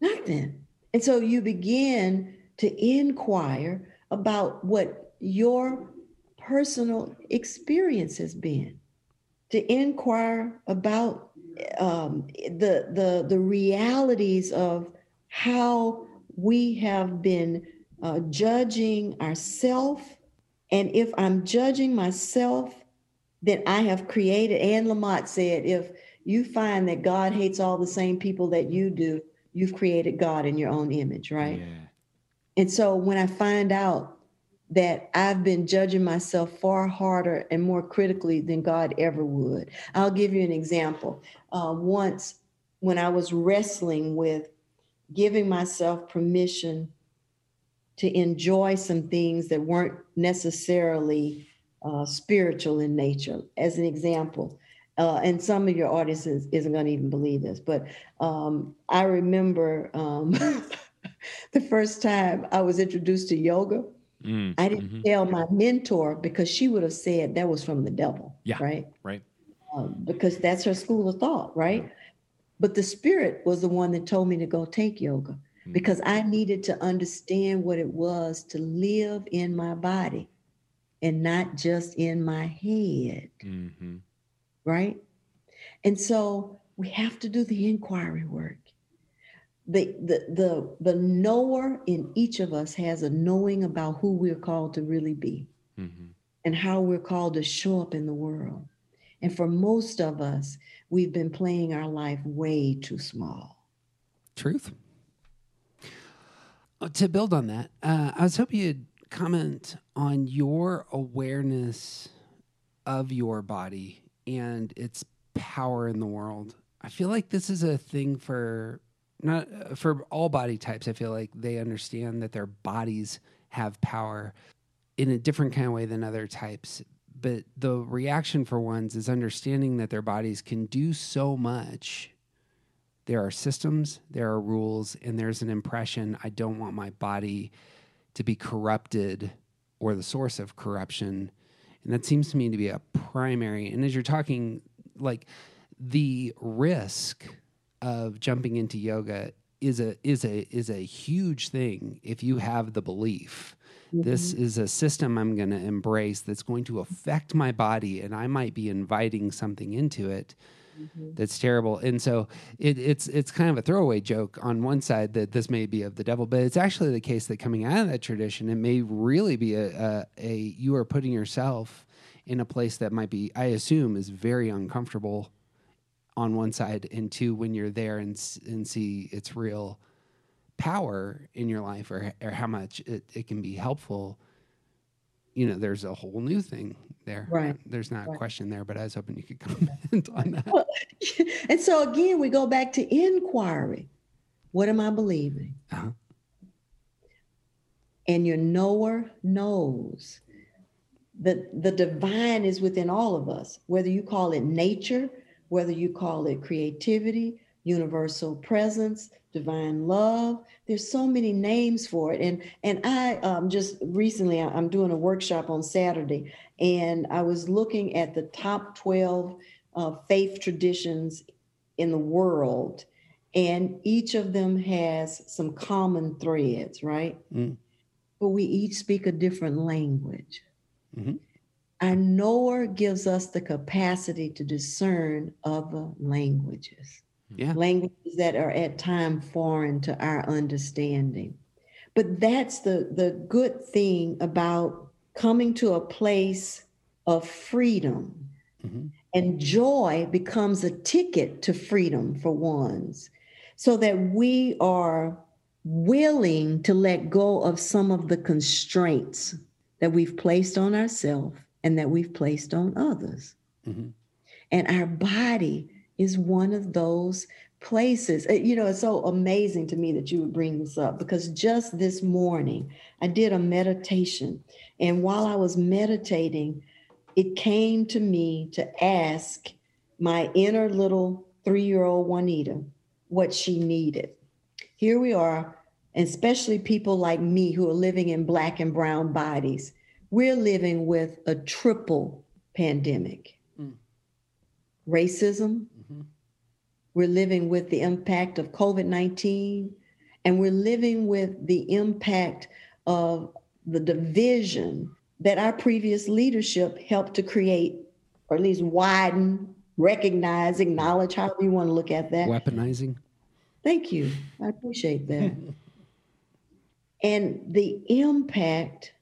Nothing. And so you begin to inquire about what your personal experience has been, to inquire about um, the, the, the realities of how we have been uh, judging ourselves. And if I'm judging myself, then I have created, Anne Lamott said, if you find that God hates all the same people that you do, you've created God in your own image, right? Yeah. And so when I find out that I've been judging myself far harder and more critically than God ever would, I'll give you an example. Uh, once, when I was wrestling with giving myself permission to enjoy some things that weren't necessarily uh, spiritual in nature, as an example. Uh, and some of your audiences isn't going to even believe this, but um, I remember um, (laughs) the first time I was introduced to yoga. Mm, I didn't mhm. tell my mentor because she would have said that was from the devil, Yeah. right? Right. Um, because that's her school of thought, right? But the spirit was the one that told me to go take yoga Mm. because I needed to understand what it was to live in my body and not just in my head, Mhm. right? And so we have to do the inquiry work. The, the the the knower in each of us has a knowing about who we're called to really be Mhm. and how we're called to show up in the world. And for most of us, we've been playing our life way too small. Truth. Uh, To build on that, uh, I was hoping you'd comment on your awareness of your body and its power in the world. I feel like this is a thing for not for all body types. I feel like they understand that their bodies have power in a different kind of way than other types. But the reaction for ones is understanding that their bodies can do so much there are systems, there are rules, and there's an impression I don't want my body to be corrupted or the source of corruption. And that seems to me to be a primary. And as you're talking, like the risk of jumping into yoga is a is a is a huge thing if you have the belief mm-hmm. this is a system I'm going to embrace that's going to affect my body, and I might be inviting something into it Mm-hmm. that's terrible. And so it, it's it's kind of a throwaway joke on one side that this may be of the devil, but it's actually the case that coming out of that tradition, it may really be a, a, a you are putting yourself in a place that might be, I assume, is very uncomfortable on one side, and two, when you're there and and see its real power in your life or, or how much it, it can be helpful you know there's a whole new thing there Right. there's not a question there but i was hoping you could (laughs) comment on that Well, (laughs) and so again, we go back to inquiry. What am I believing? Uh-huh. And your knower knows. The, the divine is within all of us, whether you call it nature, whether you call it creativity, universal presence, divine love. There's so many names for it. And and I um, just recently I'm doing a workshop on Saturday, and I was looking at the top 12 uh, faith traditions in the world, and each of them has some common threads, right? Mm. But we each speak a different language. Mhm. Our knower gives us the capacity to discern other languages, yeah languages that are at time foreign to our understanding. But that's the, the good thing about coming to a place of freedom. Mhm. And joy becomes a ticket to freedom for ones, so that we are willing to let go of some of the constraints that we've placed on ourselves and that we've placed on others. Mhm. And our body is one of those places. You know, it's so amazing to me that you would bring this up because just this morning I did a meditation. And while I was meditating, it came to me to ask my inner little three year old Juanita what she needed. Here we are, especially people like me who are living in black and brown bodies. We're living with a triple pandemic Mm. racism. We're living with the impact of COVID 19, and we're living with the impact of the division that our previous leadership helped to create, or at least widen, recognize, acknowledge, however you want to look at that. Weaponizing. Thank you. I appreciate that. (laughs) and the impact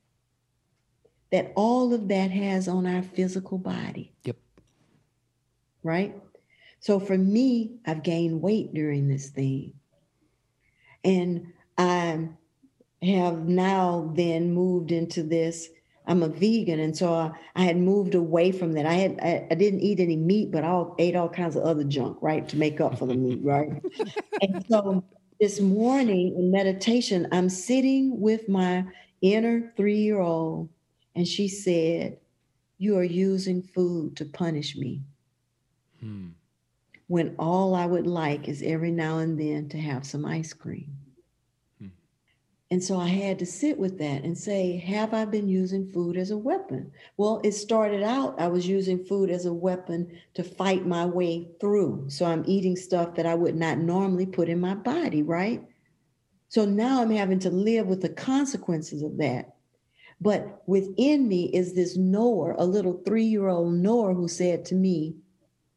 that all of that has on our physical body. Yep. Right? So for me, I've gained weight during this thing. And I have now then moved into this. I'm a vegan, and so I, I had moved away from that. I had I, I didn't eat any meat, but I ate all kinds of other junk, right, to make up for the meat, right? (laughs) and so this morning in meditation, I'm sitting with my inner three year old, and she said, You are using food to punish me Hmm. When all I would like is every now and then to have some ice cream. Hmm. And so I had to sit with that and say, Have I been using food as a weapon? Well, it started out, I was using food as a weapon to fight my way through. So I'm eating stuff that I would not normally put in my body, right? So now I'm having to live with the consequences of that. But within me is this knower, a little three year old knower who said to me,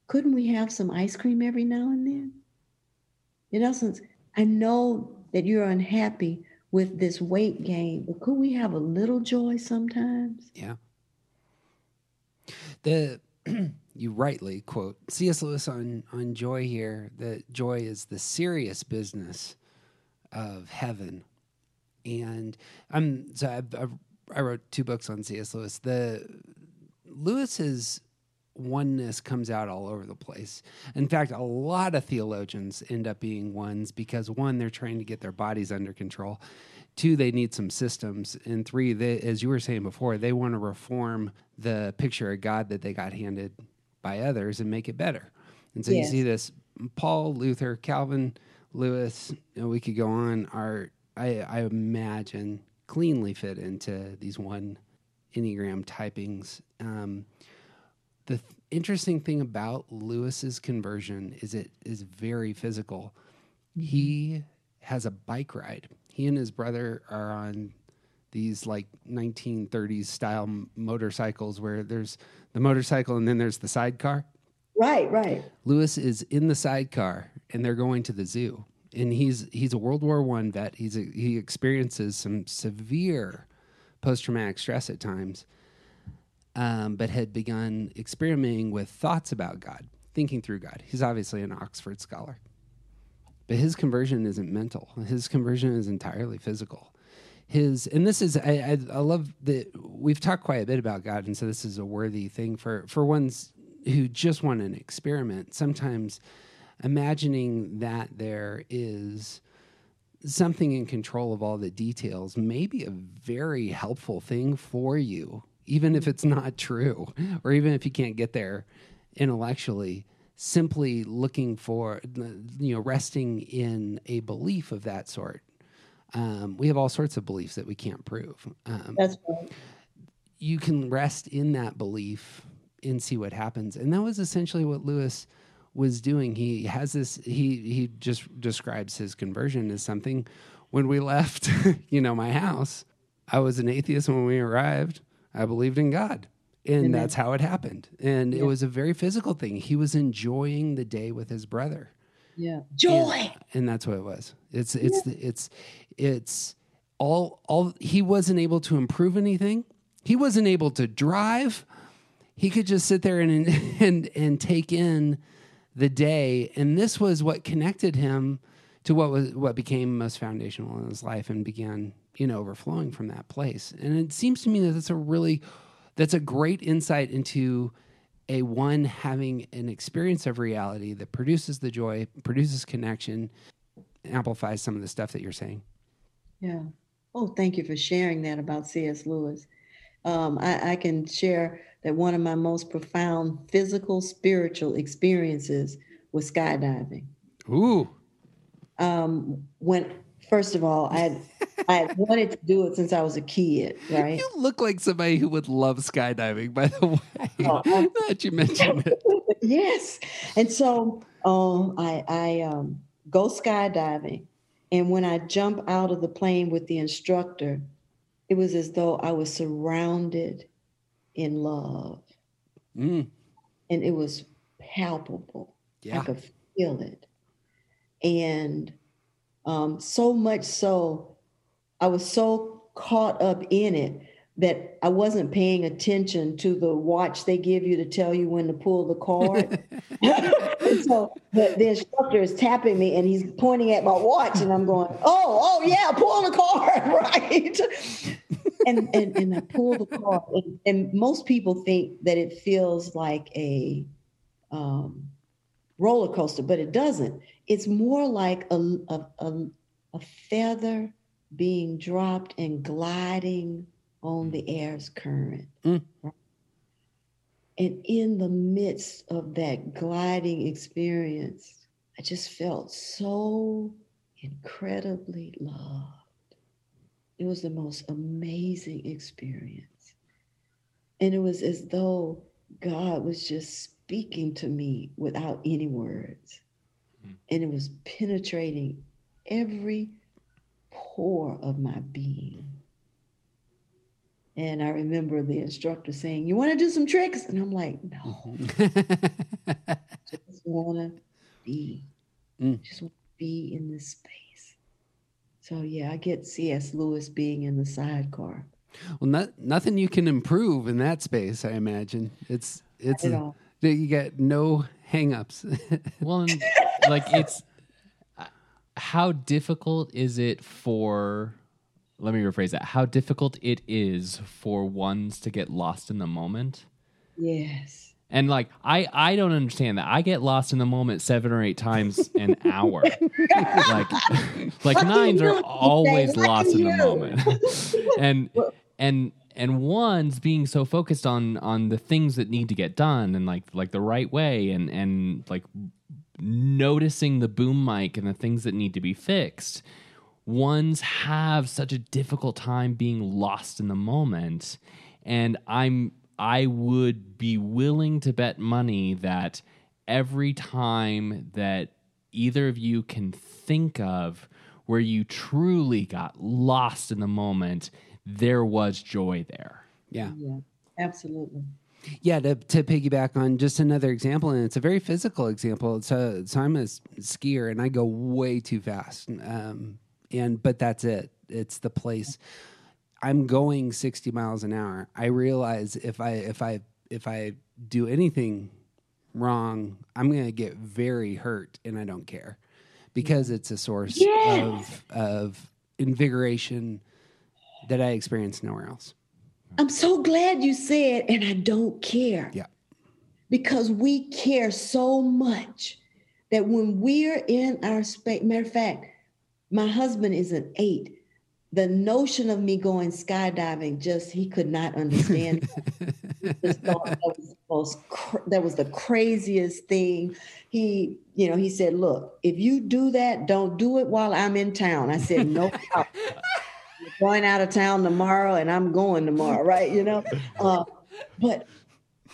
couldn't we have some ice cream every now and then? In essence, I know that you're unhappy with this weight gain, but could we have a little joy sometimes? Yeah. The (clears throat) you rightly quote C.S. Lewis on on joy here that joy is the serious business of heaven, and I'm so I've, I've, I wrote two books on C.S. Lewis. The Lewis's oneness comes out all over the place. In fact, a lot of theologians end up being ones because one, they're trying to get their bodies under control. Two, they need some systems. And three, they, as you were saying before, they want to reform the picture of God that they got handed by others and make it better. And so Yes. you see this Paul, Luther, Calvin, Lewis, you know, we could go on, are, I, I imagine, cleanly fit into these one Enneagram typings. Um, the th- interesting thing about Lewis's conversion is it is very physical. Mm-hmm. He has a bike ride. He and his brother are on these like 1930s style motorcycles where there's the motorcycle and then there's the sidecar. Right, right. Lewis is in the sidecar and they're going to the zoo. And he's he's a World War One vet. He's a, he experiences some severe post traumatic stress at times, um, but had begun experimenting with thoughts about God, thinking through God. He's obviously an Oxford scholar, but his conversion isn't mental. His conversion is entirely physical. His and this is I, I, I love that we've talked quite a bit about God, and so this is a worthy thing for for ones who just want an experiment. Sometimes imagining that there is something in control of all the details may be a very helpful thing for you, even if it's not true, or even if you can't get there intellectually. Simply looking for, you know, resting in a belief of that sort. Um, we have all sorts of beliefs that we can't prove. Um, That's right. you can rest in that belief and see what happens. And that was essentially what Lewis was doing. He has this he he just describes his conversion as something when we left, (laughs) you know, my house, I was an atheist when we arrived. I believed in God. And Amen. that's how it happened. And it was a very physical thing. He was enjoying the day with his brother Yeah. Joy. and that's what it was. It's it's the it's it's all all he wasn't able to improve anything. He wasn't able to drive. He could just sit there and (laughs) and and take in the day, and this was what connected him to what was what became most foundational in his life and began you know overflowing from that place. And it seems to me that that's a really that's a great insight into a one having an experience of reality that produces the joy, produces connection, amplifies some of the stuff that you're saying. Yeah. Oh, thank you for sharing that about C.S. Lewis. Um, I, I can share that one of my most profound physical, spiritual experiences was skydiving. Ooh. Um, when first of all, I had, I had wanted to do it since I was a kid, right? You look like somebody who would love skydiving, by the way. Oh, (laughs) that you mentioned it. (laughs) yes. And so um, I, I um, go skydiving. And when I jump out of the plane with the instructor, it was as though I was surrounded in love. Mm, And it was palpable. Yeah. I could feel it. And um, so much so, I was so caught up in it that I wasn't paying attention to the watch they give you to tell you when to pull the card. (laughs) so the, the instructor is tapping me and he's pointing at my watch, and I'm going, "Oh, oh yeah, pull the card, (laughs) right?" and, and and I pull the card, and, and most people think that it feels like a um, roller coaster, but it doesn't. It's more like a, a, a, a feather being dropped and gliding on the air's current. Mm. And in the midst of that gliding experience, I just felt so incredibly loved. It was the most amazing experience. And it was as though God was just speaking to me without any words. Mm. And it was penetrating every pore of my being. And I remember the instructor saying, You want to do some tricks? And I'm like, No, (laughs) just want to be, Mm. just want to be in this space. So, yeah, I get C.S. Lewis being in the sidecar. well, not, nothing you can improve in that space, I imagine. It's it's a- you got no hangups. (laughs) Well, and, like it's how difficult is it for let me rephrase that. How difficult it is for ones to get lost in the moment. Yes. And like I I don't understand that. I get lost in the moment 7 or 8 times an (laughs) hour. (laughs) like (laughs) like Lucky nines are always lost in the moment. and and and ones being so focused on on the things that need to get done and like like the right way and and like noticing the boom mic and the things that need to be fixed ones have such a difficult time being lost in the moment and i'm i would be willing to bet money that every time that either of you can think of where you truly got lost in the moment there was joy there yeah. Yeah, absolutely. Yeah, to, to piggyback on just another example, and it's a very physical example. So, so I'm a skier, and I go way too fast, um, and but that's it. It's the place. I'm going 60 miles an hour. I realize if I if I if I do anything wrong, I'm going to get very hurt, and I don't care because it's a source Yes. of of invigoration that I experience nowhere else. I'm so glad you said, and I don't care. Yeah. Because we care so much that when we're in our space, matter of fact, my husband is an eight. The notion of me going skydiving just he could not understand. (laughs) Just thought that was the most that was the craziest thing. He, you know, he said, "Look, if you do that, don't do it while I'm in town." I said, "No (laughs) going out of town tomorrow, and I'm going tomorrow, right? You know." Uh, but,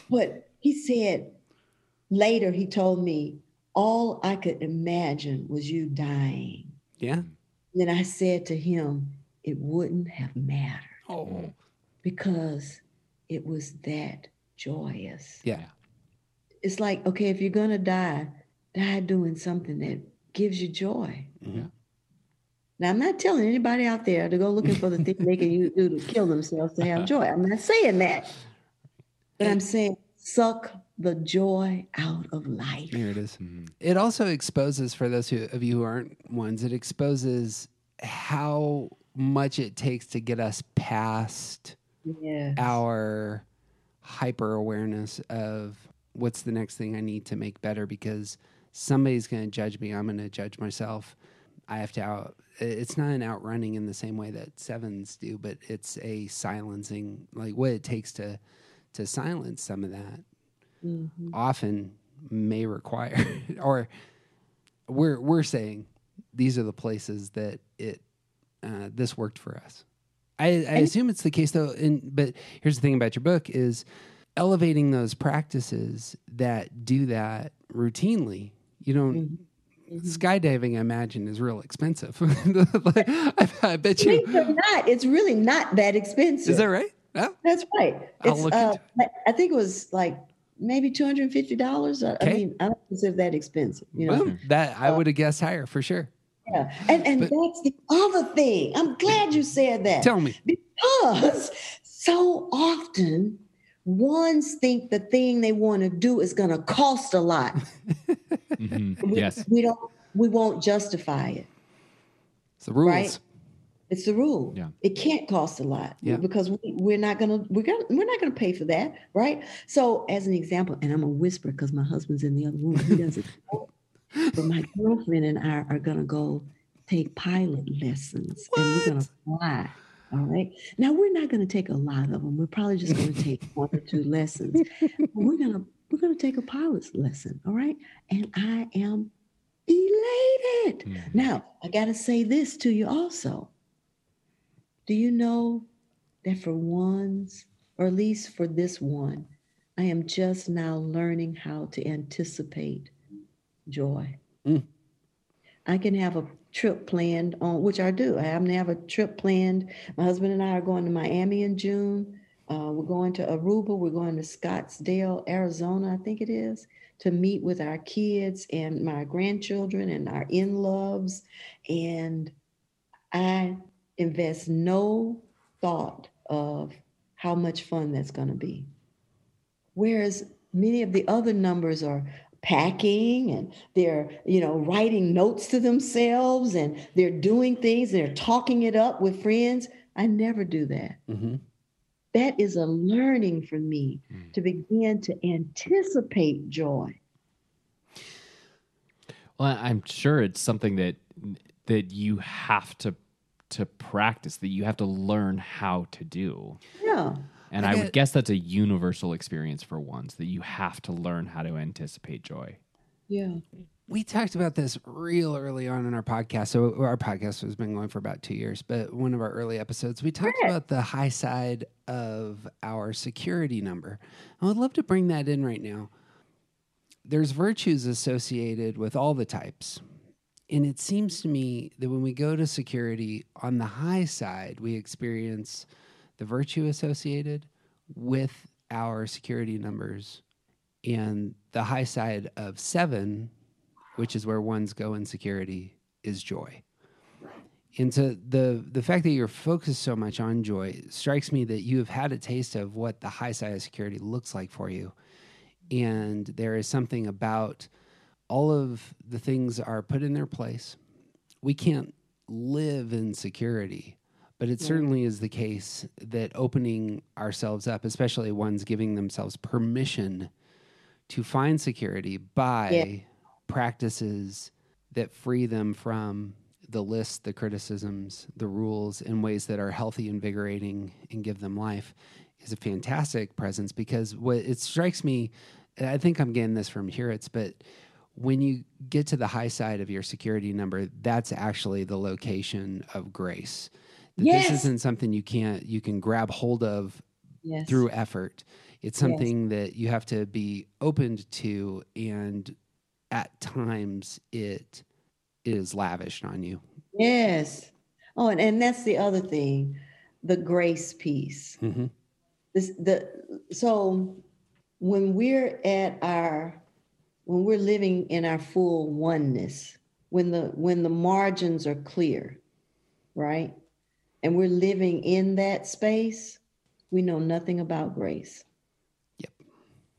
but he said later he told me all I could imagine was you dying. Yeah. Then I said to him, "It wouldn't have mattered." Oh. because it was that joyous. Yeah. It's like, okay, if you're going to die, die doing something that gives you joy. Mhm. Now, I'm not telling anybody out there to go looking for the thing they can u- do to kill themselves to have (laughs) joy. I'm not saying that. But I'm saying suck the joy out of life. There it is. Mm-hmm. It also exposes, for those who, of you who aren't ones, it exposes how much it takes to get us past Yeah. our hyper awareness of what's the next thing I need to make better because somebody's going to judge me. I'm going to judge myself. I have to out. It's not an outrunning in the same way that sevens do, but it's a silencing, like what it takes to to silence some of that. Often may require, (laughs) or we're we're saying these are the places that it uh, this worked for us. I, I assume it's the case though. In, but here's the thing about your book is elevating those practices that do that routinely. You don't skydiving. I imagine is real expensive. (laughs) Like, I, I bet you. not, it's really not that expensive. Is that right? Oh, That's right. I'll It's, look uh, I think it was like maybe two hundred and fifty dollars. I, I mean, I don't consider that expensive. You know, well, that I would have guessed higher for sure. yeah. And and But- that's the other thing. I'm glad you said that Tell me. because so often ones think the thing they want to do is going to cost a lot. Mhm. We, Yes. we don't. We won't justify it. It's the rules. Right. It's the rule. Yeah. It can't cost a lot Yeah. because we, we're not gonna we're gonna we're not gonna pay for that, right? So as an example, and I'm gonna whisper because my husband's in the other room. He doesn't. (laughs) but my girlfriend and I are gonna go take pilot lessons, and we're gonna fly. All right. Now we're not gonna take a lot of them. We're probably just gonna take one or two lessons. But we're gonna we're gonna take a pilot's lesson. All right. And I am elated. Mhm. Now, I got to say this to you also. Do you know that for ones, or at least for this one, I am just now learning how to anticipate joy? Mm. I can have a trip planned on, which I do. I happen to have a trip planned. My husband and I are going to Miami in June. Uh, we're going to Aruba. We're going to Scottsdale, Arizona, I think it is, to meet with our kids and my grandchildren and our in loves. And I invest no thought of how much fun that's going to be. Whereas many of the other numbers are packing and they're you know writing notes to themselves and they're doing things they're talking it up with friends. I never do that. Hmm that is a learning for me Mm. to begin to anticipate joy. Well, I'm sure it's something that that you have to to practice, that you have to learn how to do. yeah And I I, get- would guess that's a universal experience for ones that you have to learn how to anticipate joy. yeah We talked about this real early on in our podcast. So our podcast has been going for about two years, but one of our early episodes, we talked about the high side of our security number. I would love to bring that in right now. There's virtues associated with all the types. And it seems to me that when we go to security on the high side, we experience the virtue associated with our security numbers. And the high side of seven, which is where ones go in security, is joy. And so the the fact that you're focused so much on joy strikes me that you have had a taste of what the high side of security looks like for you. And there is something about all of the things are put in their place. We can't live in security, but it certainly is the case that opening ourselves up, especially ones giving themselves permission to find security by Yeah. practices that free them from the list, the criticisms, the rules in ways that are healthy, invigorating, and give them life is a fantastic presence because what it strikes me, and I think I'm getting this from Hurwitz, but when you get to the high side of your security number, that's actually the location of grace. That Yes. This isn't something you can't you can grab hold of yes through effort. It's something that you have to be opened to, and at times it is lavished on you. yes oh and, and that's the other thing the grace piece Mm-hmm. this the so when we're at our when we're living in our full oneness when the when the margins are clear right? And we're living in that space, we know nothing about grace. Yep.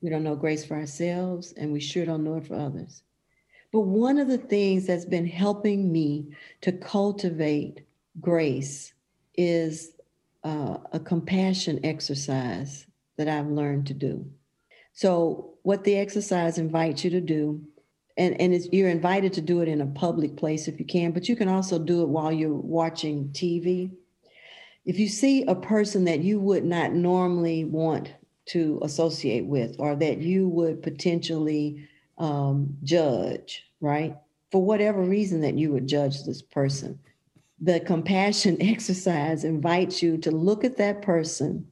We don't know grace for ourselves, and we sure don't know it for others. But one of the things that's been helping me to cultivate grace is uh, a compassion exercise that I've learned to do. So, what the exercise invites you to do, and, and it's, you're invited to do it in a public place if you can, but you can also do it while you're watching TV. If you see a person that you would not normally want to associate with, or that you would potentially um, judge, right? For whatever reason that you would judge this person, the compassion (laughs) exercise invites you to look at that person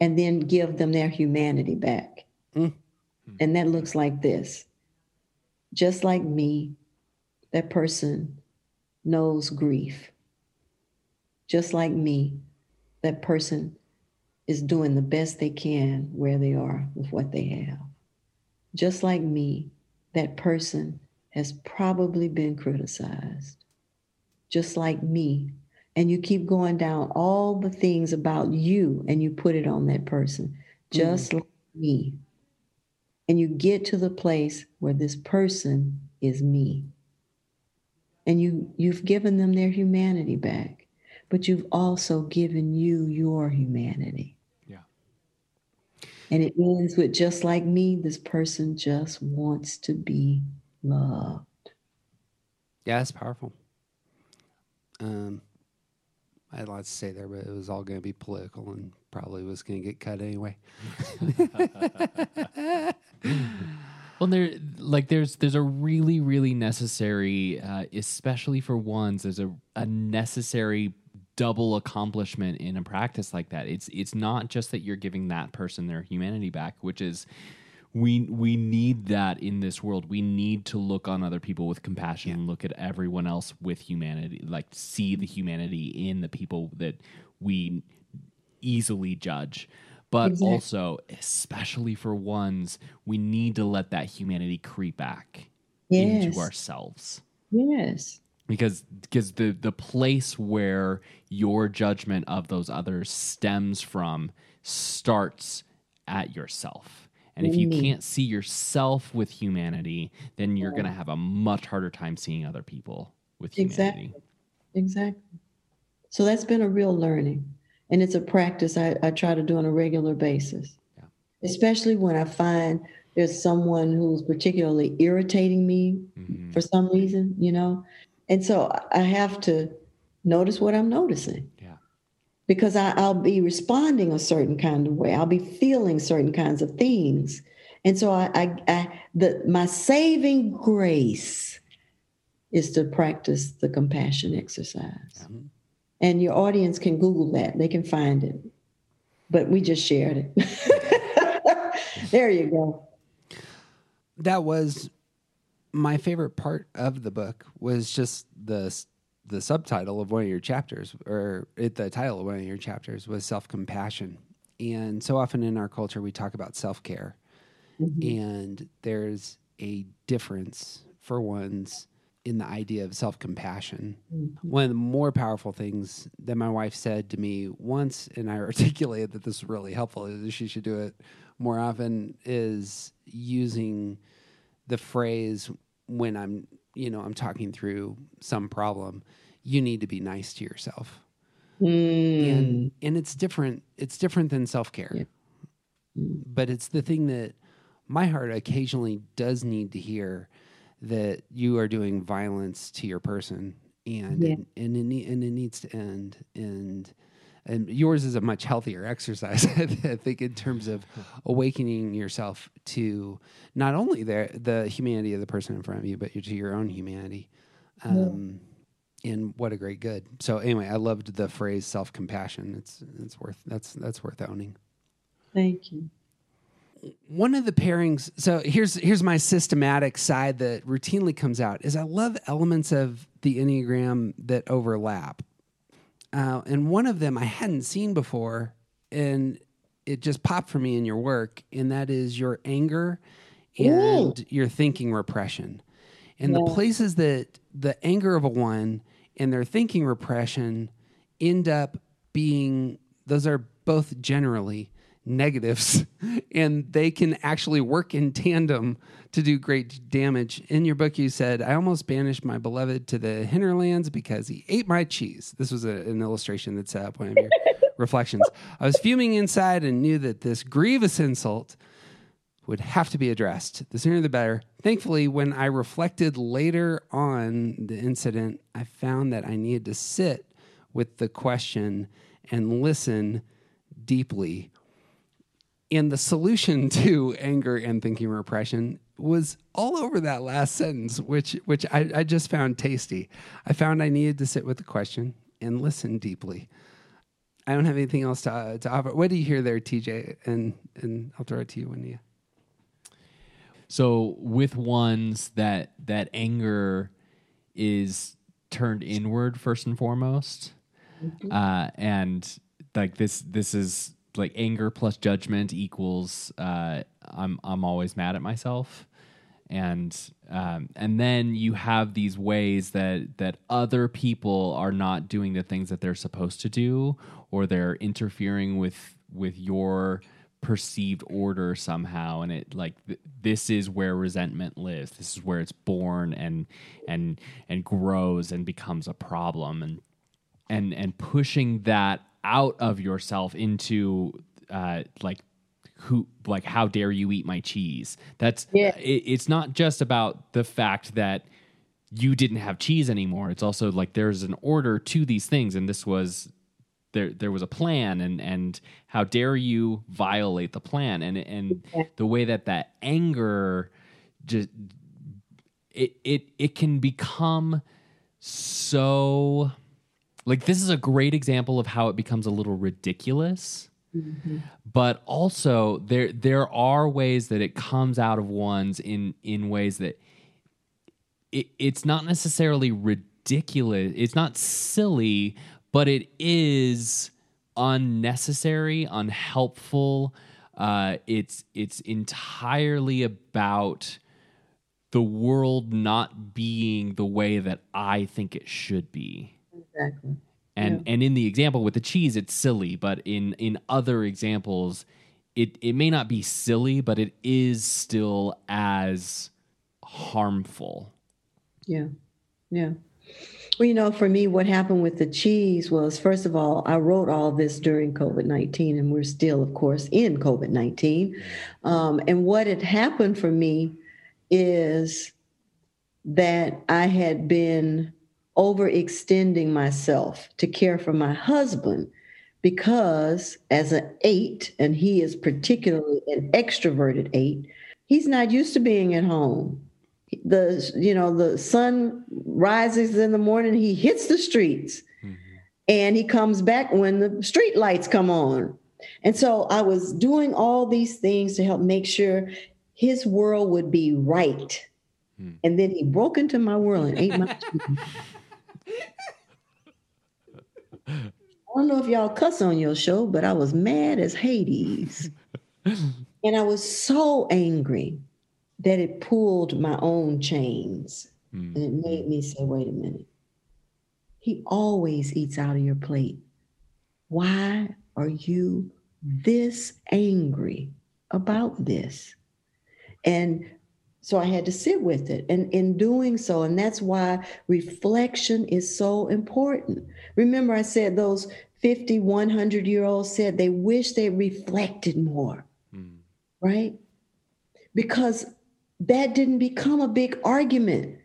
and then give them their humanity back. Mm. And that looks like this just like me, that person knows grief. Just like me, that person is doing the best they can where they are with what they have. Just like me, that person has probably been criticized. Just like me, and you keep going down all the things about you and you put it on that person, mm-hmm. just like me. And you get to the place where this person is me. And you you've given them their humanity back, but you've also given you your humanity. Yeah. And it ends with just like me, this person just wants to be loved. Yeah, it's powerful. Um, I had lots to say there, but it was all going to be political and probably was going to get cut anyway. (laughs) Well, there, like, there's there's a really really necessary, uh, especially for ones. There's a a necessary double accomplishment in a practice like that. It's it's not just that you're giving that person their humanity back, which is we we need that in this world. We need to look on other people with compassion and look at everyone else with humanity, like see the humanity in the people that we easily judge. But Exactly. also, especially for ones, we need to let that humanity creep back Yes. into ourselves Yes. Because because the the place where your judgment of those others stems from starts at yourself and if you can't see yourself with humanity then you're going to have a much harder time seeing other people with humanity Exactly. Exactly. So that's been a real learning. And it's a practice I, I try to do on a regular basis. Yeah. Especially when I find there's someone who's particularly irritating me Mhm. for some reason, you know? And so I have to notice what I'm noticing yeah because I, I'll be responding a certain kind of way. I'll be feeling certain kinds of things. And so I, I, I the my saving grace is to practice the compassion exercise. Mm-hmm. And your audience can Google that. They can find it. But we just shared it. (laughs) there you go. that was my favorite part of the book was just the the subtitle of one of your chapters or it, the title of one of your chapters was self-compassion. And so often in our culture we talk about self-care. Mm-hmm. And there's a difference for one's in the idea of self-compassion. Mm-hmm. One of the more powerful things that my wife said to me once and i (laughs) articulated that this is really helpful is she should do it more often is using the phrase when i'm you know i'm talking through some problem you need to be nice to yourself Mm. and and it's different it's different than self-care but it's the thing that my heart occasionally does need to hear that you are doing violence to your person and Yeah. and, it, and it needs to end and and yours is a much healthier exercise (laughs) i think in terms of awakening yourself to not only the the humanity of the person in front of you but to your own humanity. Um and what a great good. So anyway i loved the phrase self-compassion. It's it's worth that's that's worth owning. Thank you. one of the pairings so here's here's my systematic side that routinely comes out is i love elements of the enneagram that overlap uh, and one of them i hadn't seen before and it just popped for me in your work and that is your anger and your thinking repression. And the places that the anger of a one and their thinking repression end up being those are both generally negatives (laughs) and they can actually work in tandem to do great damage. In your book, you said, I almost banished my beloved to the hinterlands because he ate my cheese. This was a, an illustration that's set up one of your (laughs) reflections. I was fuming inside and knew that this grievous insult would have to be addressed. The sooner the better. Thankfully, when I reflected later on the incident, I found that I needed to sit with the question and listen deeply. And the solution (laughs) to anger and thinking repression was all over that last sentence, which which I, I just found tasty. I found I needed to sit with the question and listen deeply. I don't have anything else to, uh, to offer. What do you hear there, TJ? And and I'll throw it to you when you. So with ones that that anger is turned inward first and foremost, mm-hmm. uh, and like this this is like anger plus judgment equals uh, I'm I'm always mad at myself, and um, and then you have these ways that that other people are not doing the things that they're supposed to do, or they're interfering with with your perceived order somehow. And it like th- this is where resentment lives. This is where it's born and and and grows and becomes a problem. And and and pushing that out of yourself into uh, like who like how dare you eat my cheese that's yeah. it, it's not just about the fact that you didn't have cheese anymore it's also like there's an order to these things and this was there there was a plan and and how dare you violate the plan and and yeah. the way that that anger just it it it can become so like this is a great example of how it becomes a little ridiculous. Mm-hmm. But also there there are ways that it comes out of one's in in ways that it, it's not necessarily ridiculous. It's not silly, but it is unnecessary, unhelpful. Uh, it's it's entirely about the world not being the way that I think it should be. Exactly. And yeah. and in the example with the cheese, it's silly, but in in other examples, it it may not be silly, but it is still as harmful. Yeah, yeah. Well, you know, for me, what happened with the cheese was first of all, I wrote all this during COVID 19, and we're still, of course, in COVID 19. Um, and what had happened for me is that I had been overextending myself to care for my husband because as an eight, and he is particularly an extroverted eight, he's not used to being at home. The you know the sun rises in the morning, he hits the streets, mm-hmm. and he comes back when the street lights come on. And so I was doing all these things to help make sure his world would be right. Mm. And then he broke into my world and ate my (laughs) I don't know if y'all cuss on your show, but I was mad as Hades. (laughs) and I was so angry that it pulled my own chains. Mm. And it made me say, wait a minute. He always eats out of your plate. Why are you this angry about this? And so I had to sit with it. And in doing so, and that's why reflection is so important. Remember, I said those 50, 100 year olds said they wish they reflected more, mm. right? Because that didn't become a big argument.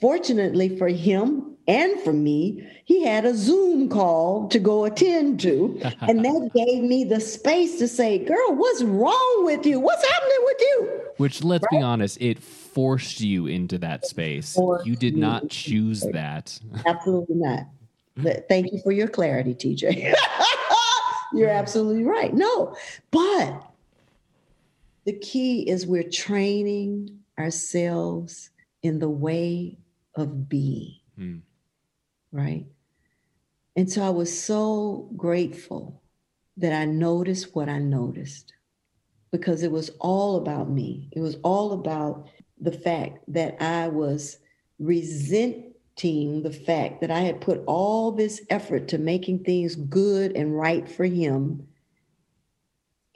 Fortunately for him, and for me, he had a Zoom call to go attend to. (laughs) and that gave me the space to say, Girl, what's wrong with you? What's happening with you? Which, let's right? be honest, it forced you into that space. You did not choose that. (laughs) Absolutely not. Thank you for your clarity, TJ. (laughs) You're absolutely right. No, but the key is we're training ourselves in the way of being. Hmm right? And so I was so grateful that I noticed what I noticed because it was all about me. It was all about the fact that I was resent team the fact that I had put all this effort to making things good and right for him.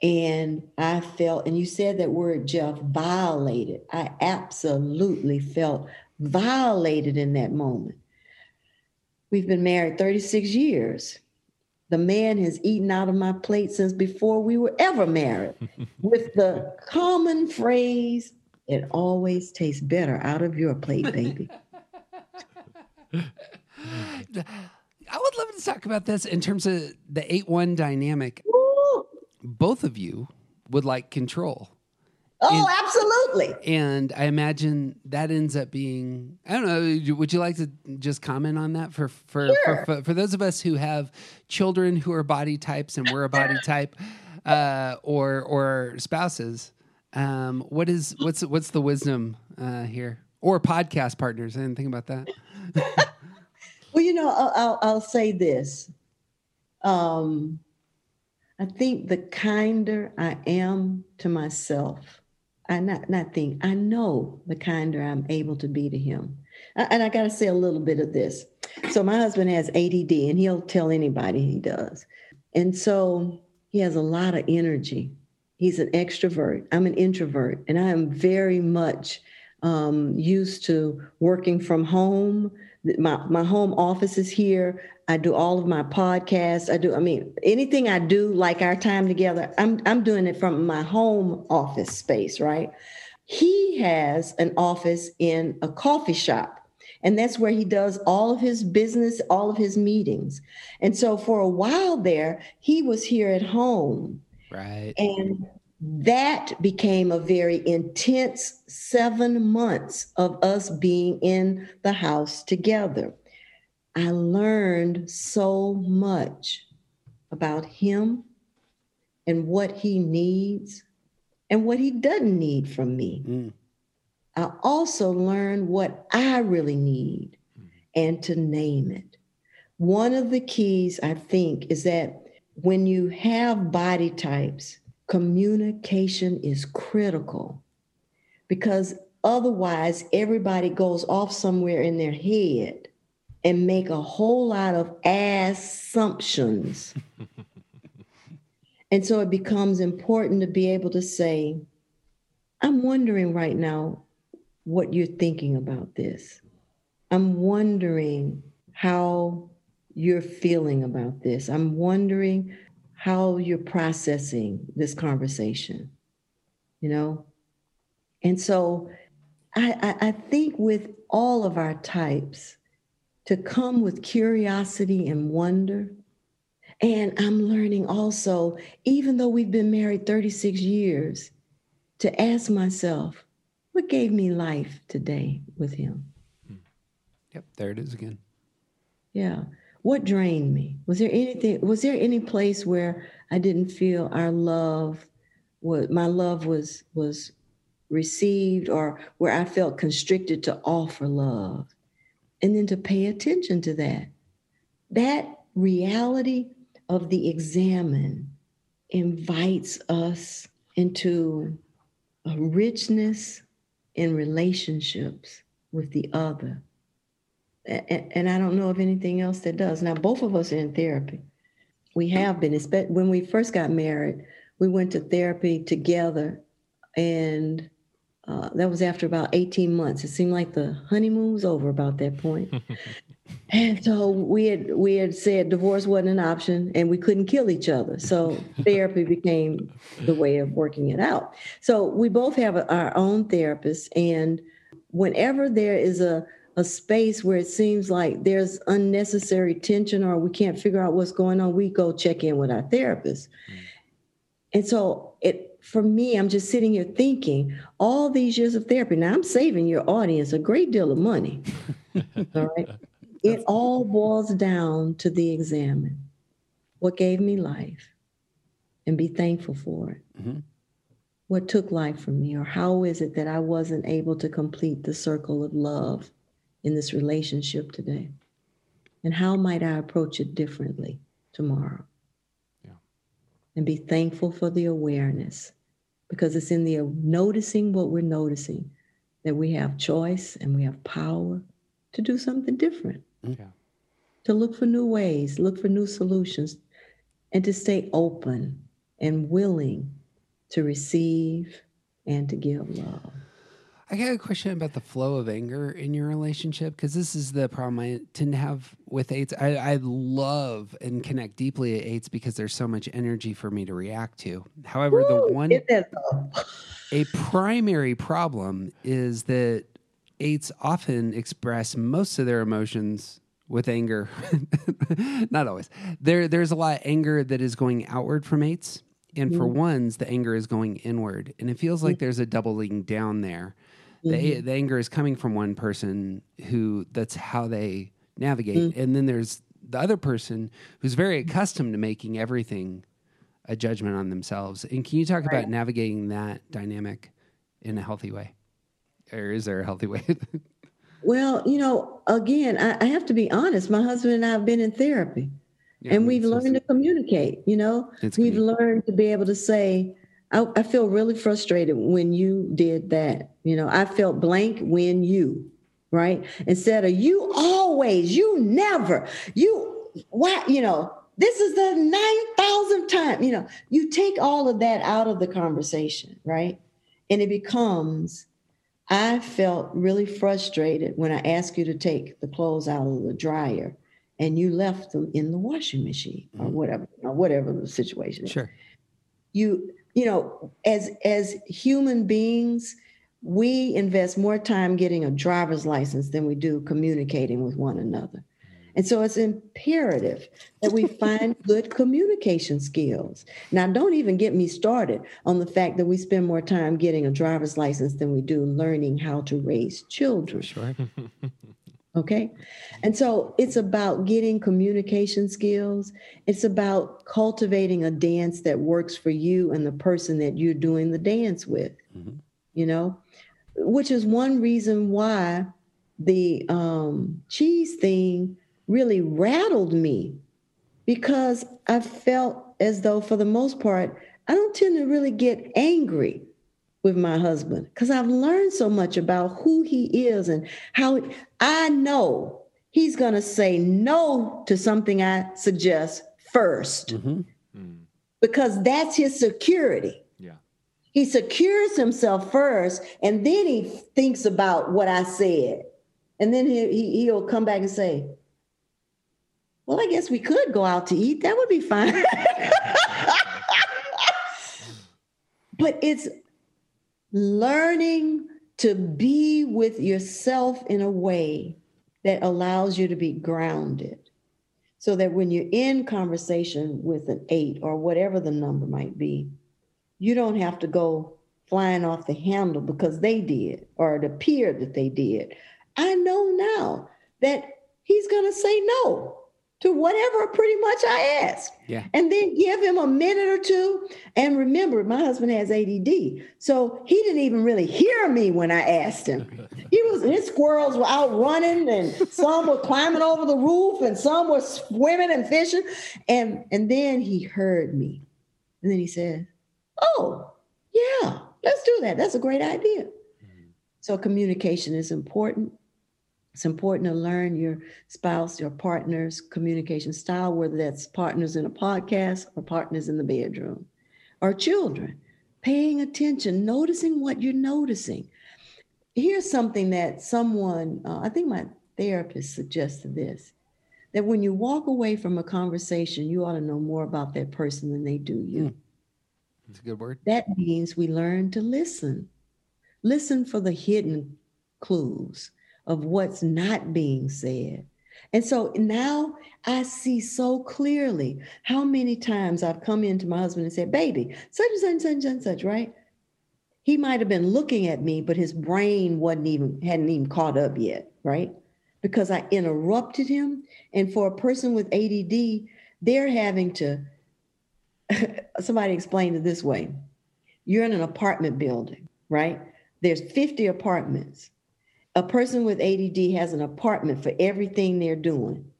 And I felt, and you said that word, Jeff, violated. I absolutely felt violated in that moment. We've been married 36 years. The man has eaten out of my plate since before we were ever married (laughs) with the common phrase, it always tastes better out of your plate, baby. (laughs) (laughs) I would love to talk about this in terms of the 8 1 dynamic. Both of you would like control. Oh, absolutely. And I imagine that ends up being I don't know, would you like to just comment on that for for, Sure. for, for, for those of us who have children who are body types and we're a body (laughs) type uh, or or spouses? Um, what is what's what's the wisdom uh, here? Or podcast partners. I didn't think about that. (laughs) Well, you know, I'll, I'll, I'll say this. Um, I think the kinder I am to myself, I not not think I know the kinder I'm able to be to him. And I got to say a little bit of this. So my husband has ADD, and he'll tell anybody he does. And so he has a lot of energy. He's an extrovert. I'm an introvert, and I am very much um, used to working from home. My my home office is here. I do all of my podcasts. I do. I mean, anything I do, like our time together, I'm I'm doing it from my home office space, right? He has an office in a coffee shop. And that's where he does all of his business, all of his meetings. And so for a while there, he was here at home. Right. And that became a very intense seven months of us being in the house together. I learned so much about him and what he needs and what he doesn't need from me. Mm. I also learned what I really need and to name it. One of the keys, I think, is that when you have body types, communication is critical because otherwise everybody goes off somewhere in their head and make a whole lot of assumptions. (laughs) and so it becomes important to be able to say, I'm wondering right now what you're thinking about this. I'm wondering how you're feeling about this. I'm wondering how you're processing this conversation, you know? And so I, I, I think with all of our types, to come with curiosity and wonder. And I'm learning also, even though we've been married 36 years, to ask myself, what gave me life today with him? Hmm. Yep, there it is again. Yeah. What drained me? Was there anything, was there any place where I didn't feel our love, what my love was was received or where I felt constricted to offer love? And then to pay attention to that. That reality of the examen invites us into a richness in relationships with the other. A- a- And I don't know of anything else that does. Now, both of us are in therapy. We have been. espe- When we first got married, we went to therapy together, and uh, that was after about 18 months. It seemed like the honeymoon was over about that point. (laughs) and so we had we had said divorce wasn't an option, and we couldn't kill each other. So (laughs) therapy became the way of working it out. So we both have our own therapist, and whenever there is a a space where it seems like there's unnecessary tension or we can't figure out what's going on, we go check in with our therapist. And so it for me, I'm just sitting here thinking, all these years of therapy. Now I'm saving your audience a great deal of money. (laughs) all right. It all boils down to the examen. What gave me life? And be thankful for it. Mhm. What took life from me? Or how is it that I wasn't able to complete the circle of love in this relationship today? And how might I approach it differently tomorrow? and be thankful for the awareness because it's in the uh, noticing what we're noticing that we have choice and we have power to do something different, mm-hmm. Yeah. to look for new ways, look for new solutions, and to stay open and willing to receive and to give love. I got a question about the flow of anger in your relationship because this is the problem I tend to have with eights. I, I love and connect deeply at eights because there's so much energy for me to react to. However, the one Isn't that so? a primary problem is that eights often express most of their emotions with anger. (laughs) Not always. There, there's a lot of anger that is going outward from eights, and for ones, the anger is going inward, and it feels like there's a doubling down there. The, mm-hmm. the anger is coming from one person who that's how they navigate, mm. and then there's the other person who's very accustomed to making everything a judgment on themselves. And can you talk about navigating that dynamic in a healthy way? Or is there a healthy way? Well, you know, again, I, I have to be honest. My husband and I have been in therapy. Yeah, and we've learned to communicate you know we've learned to be able to say I, I feel really frustrated when you did that. You know i felt blank when you right? Instead of you always you never you why you know this is the 9000th time you know you take all of that out of the conversation right? And it becomes i felt really frustrated when i asked you to take the clothes out of the dryer and you left them in the washing machine or mm-hmm. whatever or whatever the situation is. Sure. you you know as as human beings we invest more time getting a driver's license than we do communicating with one another. And so it's imperative that we (laughs) find good communication skills. Now don't even get me started on the fact that we spend more time getting a driver's license than we do learning how to raise children. Sure. (laughs) Okay. And so it's about getting communication skills. It's about cultivating a dance that works for you and the person that you're doing the dance with, Mhm. you know, which is one reason why the um, cheese thing really rattled me because I felt as though, for the most part, I don't tend to really get angry with my husband because I've learned so much about who he is and how I know he's going to say no to something I suggest 1st Mhm. because that's his security. Yeah. He secures himself first and then he thinks about what I said. And then he, he, he'll come back and say, Well, I guess we could go out to eat. That would be fine. (laughs) (laughs) but it's learning to be with yourself in a way that allows you to be grounded. So that when you're in conversation with an eight or whatever the number might be you don't have to go flying off the handle because they did or it appeared that they did. I know now that he's going to say no to whatever pretty much i ask Yeah. and then give him a minute or two. And remember, my husband has ADD, so he didn't even really hear me when I asked him. (laughs) He was his squirrels were out running, and some were climbing over the roof, and some were swimming and fishing. And and then he heard me, and then he said, "Oh, yeah, let's do that. That's a great idea." Hmm. So communication is important. It's important to learn your spouse, your partner's communication style, whether that's partners in a podcast or partners in the bedroom or children. Paying attention, noticing what you're noticing. Here's something that someone, uh, I think my therapist suggested this that when you walk away from a conversation, you ought to know more about that person than they do you. That's a good word. That means we learn to listen. Listen for the hidden clues of what's not being said. And so now I see so clearly how many times I've come into my husband and said, Baby, such and such and such and such, right? He might have been looking at me, but his brain wasn't even, hadn't even caught up yet, right? Because I interrupted him. And for a person with ADD, they're having to, (laughs) somebody explained it this way you're in an apartment building, right? There's 50 apartments. A person with ADD has an apartment for everything they're doing.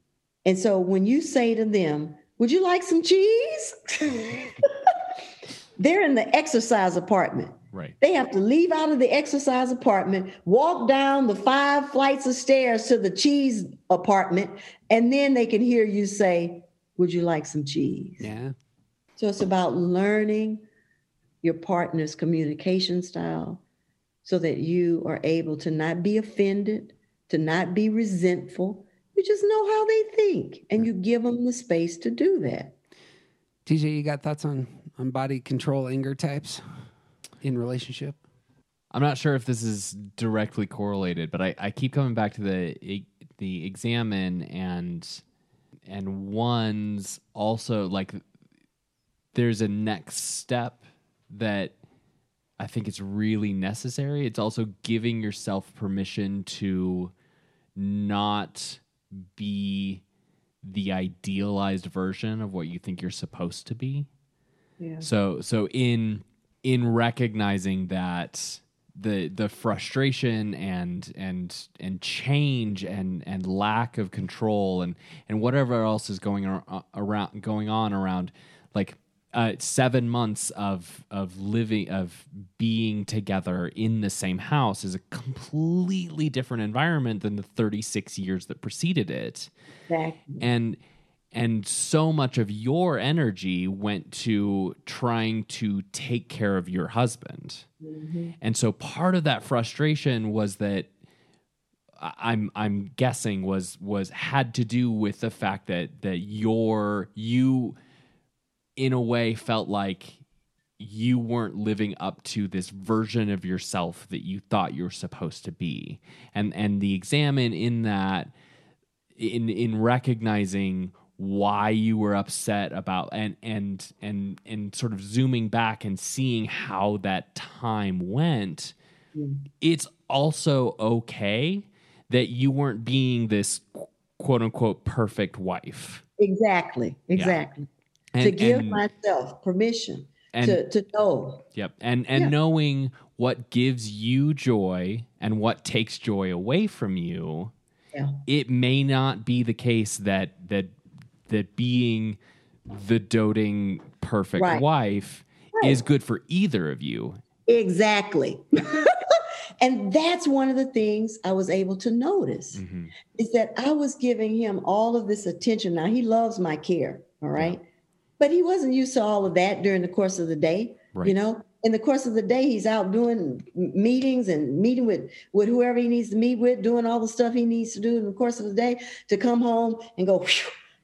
And so when you say to them, Would you like some cheese? (laughs) they're in the exercise apartment. Right. They have to leave out of the exercise apartment, walk down the five flights of stairs to the cheese apartment, and then they can hear you say, Would you like some cheese? Yeah. So it's about learning your partner's communication style so that you are able to not be offended, to not be resentful. You just know how they think and you give them the space to do that. TJ, you got thoughts on on body control anger types in relationship? I'm not sure if this is directly correlated, but I, I keep coming back to the the examen and and one's also like there's a next step that I think it's really necessary. It's also giving yourself permission to not be the idealized version of what you think you're supposed to be. Yeah. So so in in recognizing that the the frustration and and and change and and lack of control and and whatever else is going ar- uh, around going on around like uh, seven months of of living of being together in the same house is a completely different environment than the 36 years that preceded it. Exactly. and and so much of your energy went to trying to take care of your husband. And so part of that frustration was that i'm i'm guessing was was had to do with the fact that that your you in a way felt like you weren't living up to this version of yourself that you thought you were supposed to be and and the examen in that in in recognizing why you were upset about and and and and sort of zooming back and seeing how that time went mm. it's also okay that you weren't being this quote unquote perfect wife Exactly. Exactly. And, to give and- myself permission and- to, to know. Yep. And and Yeah. knowing what gives you joy and what takes joy away from you, Yeah. it may not be the case that that that being the doting perfect Right. wife Right. is good for either of you. Exactly. (laughs) and that's one of the things I was able to notice Mhm. is that I was giving him all of this attention. Now he loves my care, all right? But he wasn't used to all of that during the course of the day. Right. You know, in the course of the day, he's out doing meetings and meeting with with whoever he needs to meet with, doing all the stuff he needs to do in the course of the day to come home and go,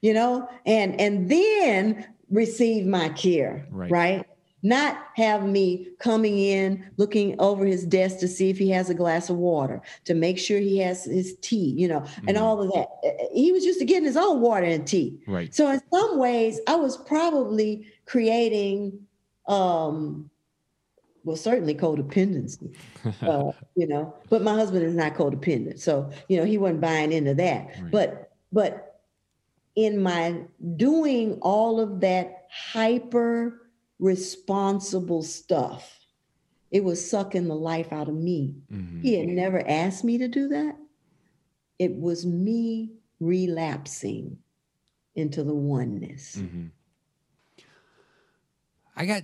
you know, and and then receive my care, Right. right? Not have me coming in, looking over his desk to see if he has a glass of water, to make sure he has his tea, you know, and Mhm. all of that. Uh, He was used to getting his own water and tea. Right. So in some ways, I was probably creating, um, well, certainly codependency, (laughs) uh, you know. But my husband is not codependent, so you know he wasn't buying into that. Right. But but in my doing all of that hyper responsible stuff, it was sucking the life out of me. Mhm. He had never asked me to do that. It was me relapsing into the oneness. Mhm. I got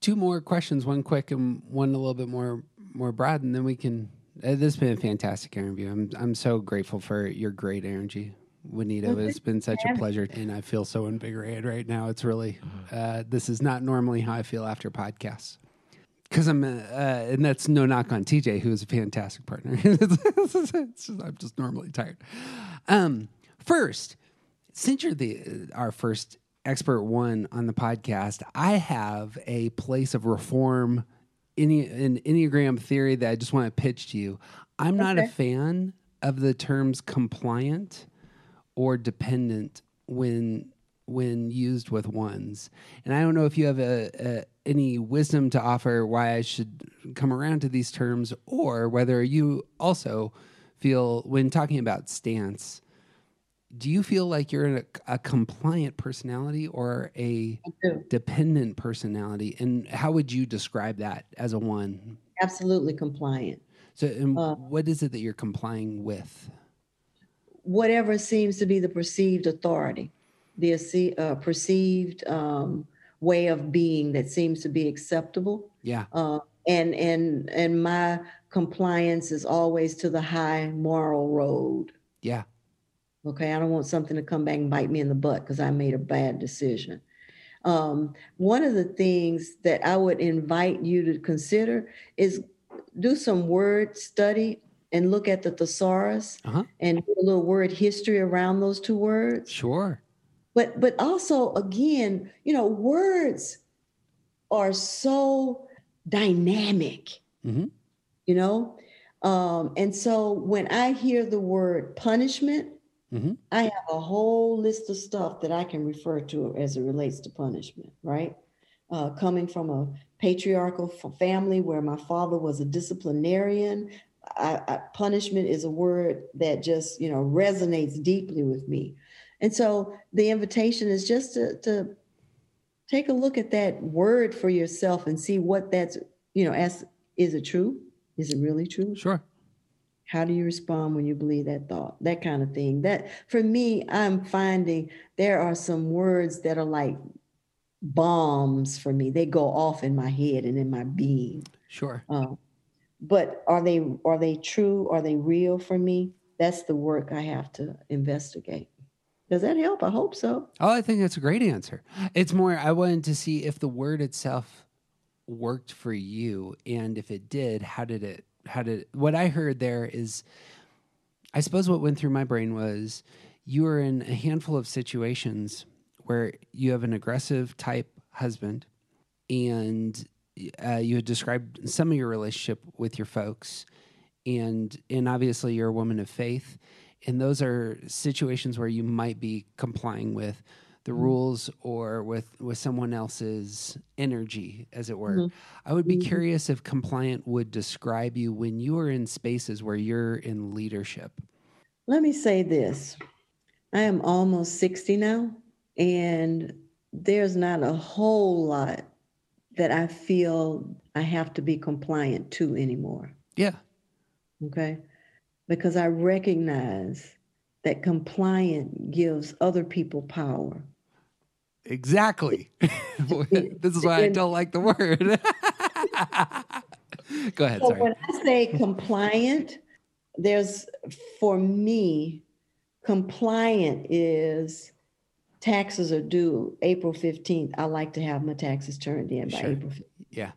two more questions, one quick and one a little bit more more broad, and then we can. Uh, this has been a fantastic interview. I'm I'm so grateful for your great energy, Juanita. It's been such a pleasure, and I feel so invigorated right now. It's really uh, this is not normally how I feel after podcasts. Because I'm, uh, uh, and that's no knock on TJ, who is a fantastic partner. (laughs) It's just- I'm just normally tired. Um, first, since you're the our first expert one on the podcast, I have a place of reform in an enneagram theory that I just want to pitch to you. I'm not a fan of the terms compliant or dependent when when used with ones, and I don't know if you have a, a any wisdom to offer why I should come around to these terms, or whether you also feel when talking about stance do you feel like you're a, a compliant personality or a dependent personality? And how would you describe that as a one? Absolutely compliant. so and Uh, what is it that you're complying with Whatever seems to be the perceived authority, the uh, perceived um, way of being that seems to be acceptable. yeah Uh, and and and my compliance is always to the high moral road. Yeah. Okay, I don't want something to come back and bite me in the butt because I made a bad decision. Um, one of the things that I would invite you to consider is do some word study and look at the thesaurus Uh-huh. and do a little word history around those two words. Sure. But but also again, you know, words are so dynamic, Mhm. you know. Um, and so when I hear the word punishment, Mhm. I have a whole list of stuff that I can refer to as it relates to punishment, right? Uh, coming from a patriarchal family where my father was a disciplinarian, I, I, punishment is a word that just you know resonates deeply with me, and so the invitation is just to, to take a look at that word for yourself and see what that's you know ask is it true? Is it really true? Sure. How do you respond when you believe that thought? That kind of thing. That for me, I'm finding there are some words that are like bombs for me. They go off in my head and in my being. Sure. Uh, but are they are they true? Are they real for me? That's the work I have to investigate. Does that help? I hope so. Oh, I think that's a great answer. It's more, I wanted to see if the word itself worked for you. And if it did, how did it, how did, what I heard there is, I suppose what went through my brain was you were in a handful of situations where you have an aggressive type husband and uh, you had described some of your relationship with your folks and and obviously you're a woman of faith and those are situations where you might be complying with the mm-hmm. rules or with with someone else's energy as it were. Mm-hmm. I would be mm-hmm. curious if compliant would describe you when you are in spaces where you're in leadership. Let me say this. I am almost 60 now, and there's not a whole lot that I feel I have to be compliant to anymore. yeah Okay. Because I recognize that compliant gives other people power. exactly (laughs) this is why i don't like the word (laughs) go ahead So sorry when I say compliant, there's for me, compliant is taxes are due April 15th. I like to have my taxes turned in by Sure. April 15th. yeah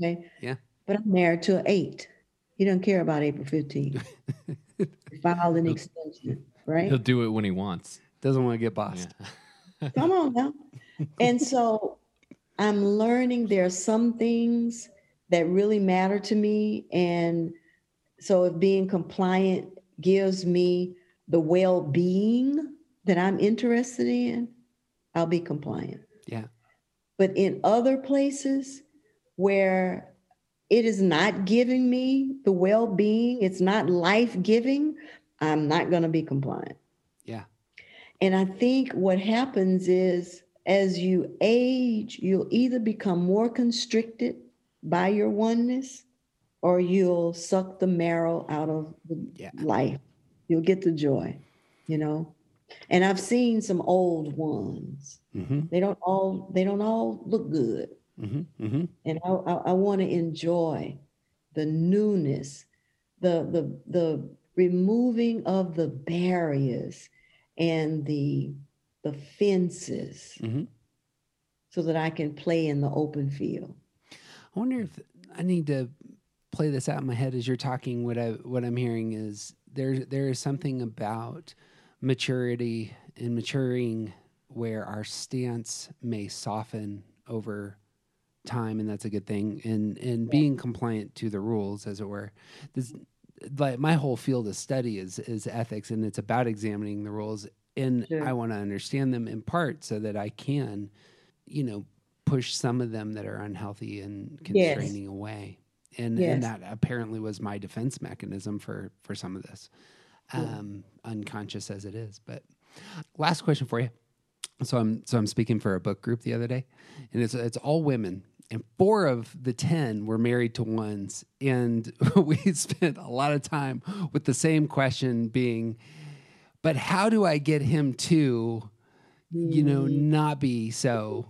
Okay. Yeah. But I'm married to an eight. He doesn't care about April 15th. (laughs) Filed an extension, right? He'll do it when he wants. doesn't want to get bossed (laughs) Come on now. And so I'm learning there are some things that really matter to me. And so if being compliant gives me the well being that I'm interested in, I'll be compliant. yeah But in other places where it is not giving me the well being, it's not life giving, I'm not going to be compliant. yeah And I think what happens is as you age, you'll either become more constricted by your oneness or you'll suck the marrow out of Yeah. life. You'll get the joy, you know. And I've seen some old ones. mm-hmm, They don't all they don't all look good. mm-hmm, mm-hmm. And I, I, I want to enjoy the newness, the the the removing of the barriers and the the fences Mm-hmm. so that I can play in the open field. I wonder if I need to play this out in my head as you're talking. What I what I'm hearing is there there is something about maturity and maturing where our stance may soften over time, and that's a good thing. And and being compliant to the rules, as it were. This, like my whole field of study is is ethics, and it's about examining the rules. And Sure. I want to understand them in part so that I can, you know, push some of them that are unhealthy and Yes. constraining away. And Yes. and that apparently was my defense mechanism for for some of this, um, unconscious as it is. But last question for you. So I'm so I'm speaking for a book group the other day, and it's it's all women, and four of the ten were married to ones, and (laughs) we spent a lot of time with the same question being, but how do I get him to, you know, not be so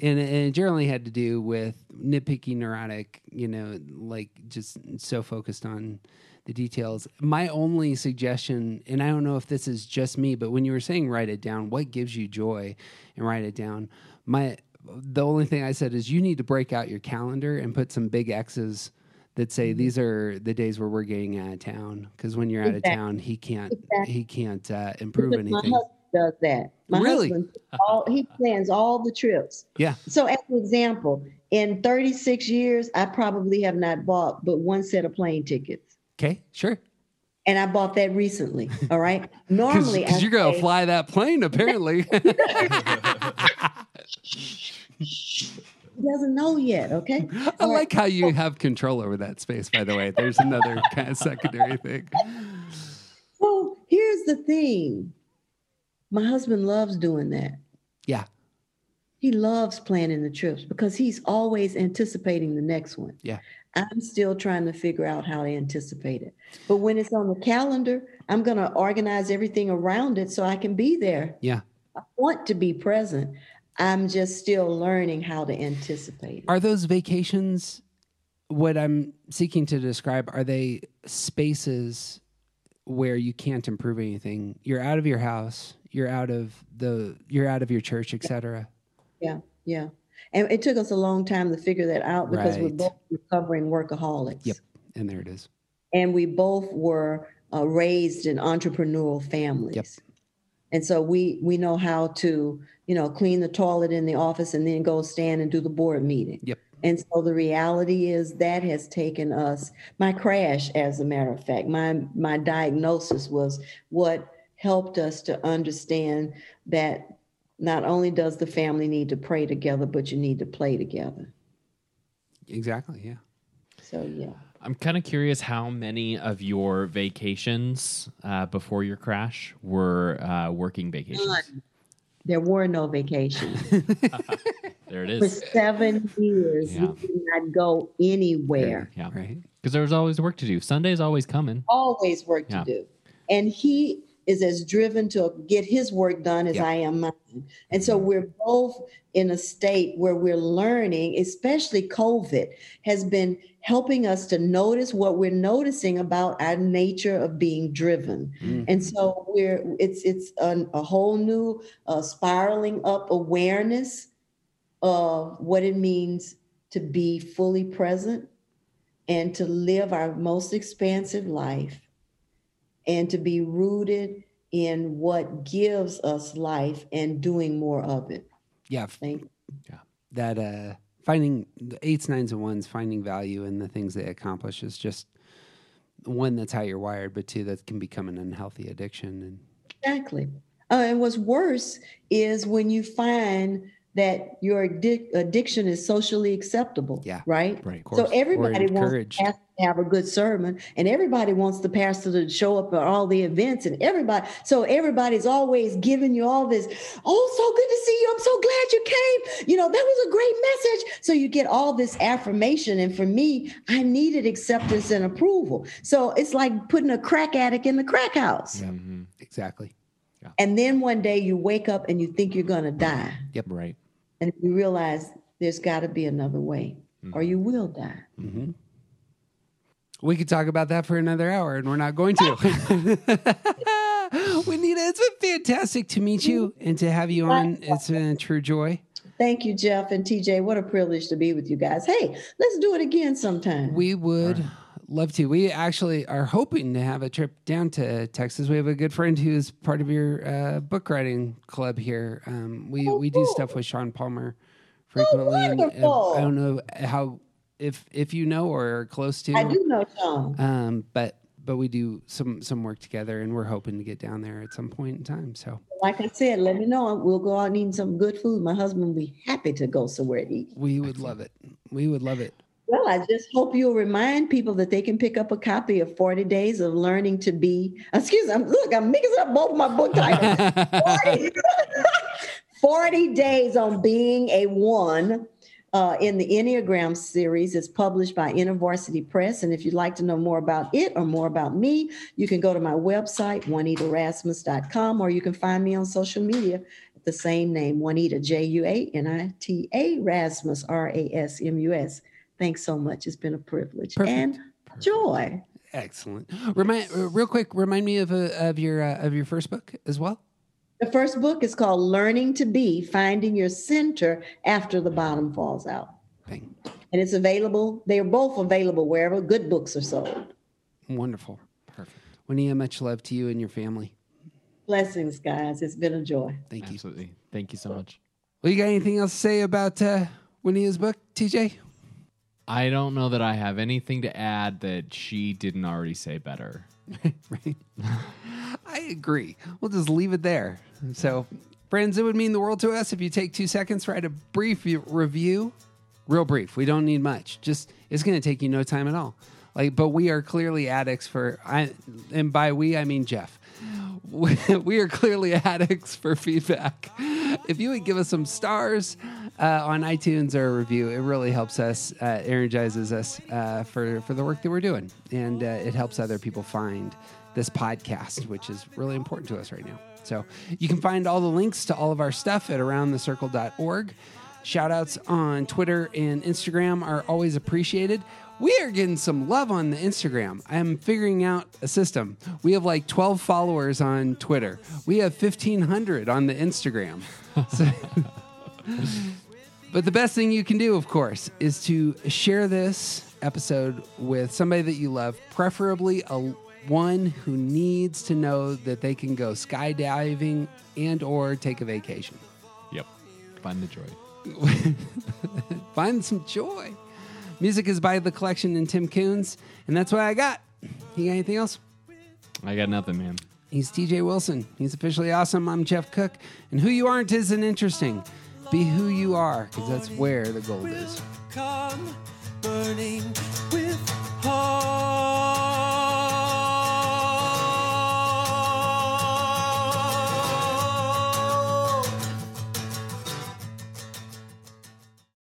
and, and it generally had to do with nitpicky, neurotic. You know, like just so focused on the details. My only suggestion, and I don't know if this is just me, but when you were saying write it down, what gives you joy, and write it down. My the only thing I said is you need to break out your calendar and put some big X's that say Mm-hmm. these are the days where we're getting out of town because when you're out of town he can't Exactly. he can't uh, improve Because my anything husband does that. My Really? husband, all, he plans all the trips. yeah So, as an example, in 36 years, I probably have not bought but one set of plane tickets. Okay sure And I bought that recently. All right. (laughs) Normally, because you're gonna say- fly that plane apparently (laughs) He doesn't know yet. Okay. I like how you have control over that space by the way there's another (laughs) kind of secondary thing Well, here's the thing my husband loves doing that. yeah He loves planning the trips because he's always anticipating the next one. Yeah. I'm still trying to figure out how to anticipate it. But when it's on the calendar, I'm going to organize everything around it so I can be there. yeah I want to be present. I'm just still learning how to anticipate it. are those vacations what i'm seeking to describe are they spaces where you can't improve anything you're out of your house you're out of the you're out of your church etc Yeah, yeah. And it took us a long time to figure that out because we're both recovering workaholics. Yep. and there it is And we both were uh, raised in entrepreneurial families. Yep. And so we we know how to, you know, clean the toilet in the office and then go stand and do the board meeting. Yep. And so the reality is that has taken us my crash as a matter of fact. My my diagnosis was what helped us to understand that not only does the family need to pray together, but you need to play together. exactly yeah So yeah. I'm kind of curious how many of your vacations uh, before your crash were uh, working vacations. None. There were no vacations. (laughs) (laughs) There it is. For seven years, Yeah. we did not go anywhere. Yeah, right because there was always work to do. Sunday's always coming. Always work Yeah. to do. And he is as driven to get his work done as Yeah. I am mine. And so we're both in a state where we're learning, especially COVID has been helping us to notice what we're noticing about our nature of being driven. Mm. And so we're it's it's a, a whole new uh, spiraling up awareness of what it means to be fully present and to live our most expansive life and to be rooted in what gives us life and doing more of it. yeah Thank you. Yeah. That uh finding the eights nines and ones finding value in the things they accomplish is just one that's how you're wired but two that can become an unhealthy addiction and Exactly. Uh, and what's worse is when you find that your addic- addiction is socially acceptable. Yeah. Right. Right. of So course, everybody or wants encouraged the pastor to have a good sermon, and everybody wants the pastor to show up at all the events, and everybody. So everybody's always giving you all this. Oh, so good to see you! I'm so glad you came. You know that was a great message. So you get all this affirmation, and for me, I needed acceptance and approval. So it's like putting a crack addict in the crack house, Mhm. exactly and then one day you wake up and you think you're going to die, Yep. Right. and you realize there's got to be another way, or you will die. hmm we could talk about that for another hour and we're not going to we need it it's been fantastic to meet you and to have you on it's been a true joy Thank you, Jeff and TJ. What a privilege to be with you guys. Hey, let's do it again sometime. We would love to. We actually are hoping to have a trip down to Texas. We have a good friend who's part of your uh, book writing club here. Um, we Oh, we do cool. stuff with Sean Palmer frequently. and, uh. I don't know how if if you know or are close to. I do know Sean. Um, but but we do some some work together, and we're hoping to get down there at some point in time. So Like I said, let me know. We'll go out and eat some good food. My husband will be happy to go somewhere to eat. we would love it. We would love it. Well, I just hope you'll remind people that they can pick up a copy of 40 Days of Learning to Be. Excuse me, I'm- look, I'm mixing up both my book titles. (laughs) 40, (laughs) 40 Days on Being a One uh, in the Enneagram series is published by InterVarsity Press. And if you'd like to know more about it or more about me, you can go to my website, juanitarasmus.com, or you can find me on social media at the same name, Juanita, J U A N I T A, Rasmus, R A S M U S. Thanks so much. It's been a privilege Perfect. and joy. Excellent. Remind uh, real quick. Remind me of uh, of your uh, of your first book as well. The first book is called Learning to Be Finding Your Center After the Bottom Falls Out. Bang. And it's available, they are both available wherever good books are sold. Wonderful. Perfect. Juanita, much love to you and your family. Blessings, guys. It's been a joy. Thank you. Absolutely. Thank you so much. Well, you got anything else to say about uh, Juanita's book, TJ? I don't know that I have anything to add that she didn't already say better. (laughs) right? I agree. We'll just leave it there. So, friends, it would mean the world to us if you take two seconds write a brief review. Real brief. We don't need much. Just it's going to take you no time at all. Like, but we are clearly addicts for. I and by we I mean Jeff. (laughs) We, are clearly addicts for feedback. If you would give us some stars uh, on iTunes or a review, it really helps us, uh, energizes us uh, for for the work that we're doing, and uh, it helps other people find this podcast, which is really important to us right now. So you can find all the links to all of our stuff at aroundthecircle.org. Shout outs on Twitter and Instagram are always appreciated. We are getting some love on the Instagram. I'm figuring out a system. We have like 12 followers on Twitter. We have 1,500 on the Instagram. So- (laughs) but the best thing you can do, of course, is to share this episode with somebody that you love, preferably a one who needs to know that they can go skydiving and or take a vacation. Yep. Find the joy. (laughs) Find some joy. Music is by The Collection and Tim Coons, and that's what I got. You got anything else? I got nothing, man. He's TJ Wilson. He's officially awesome. I'm Jeff Cook. And who you aren't isn't interesting. Be who you are, because that's where the gold is.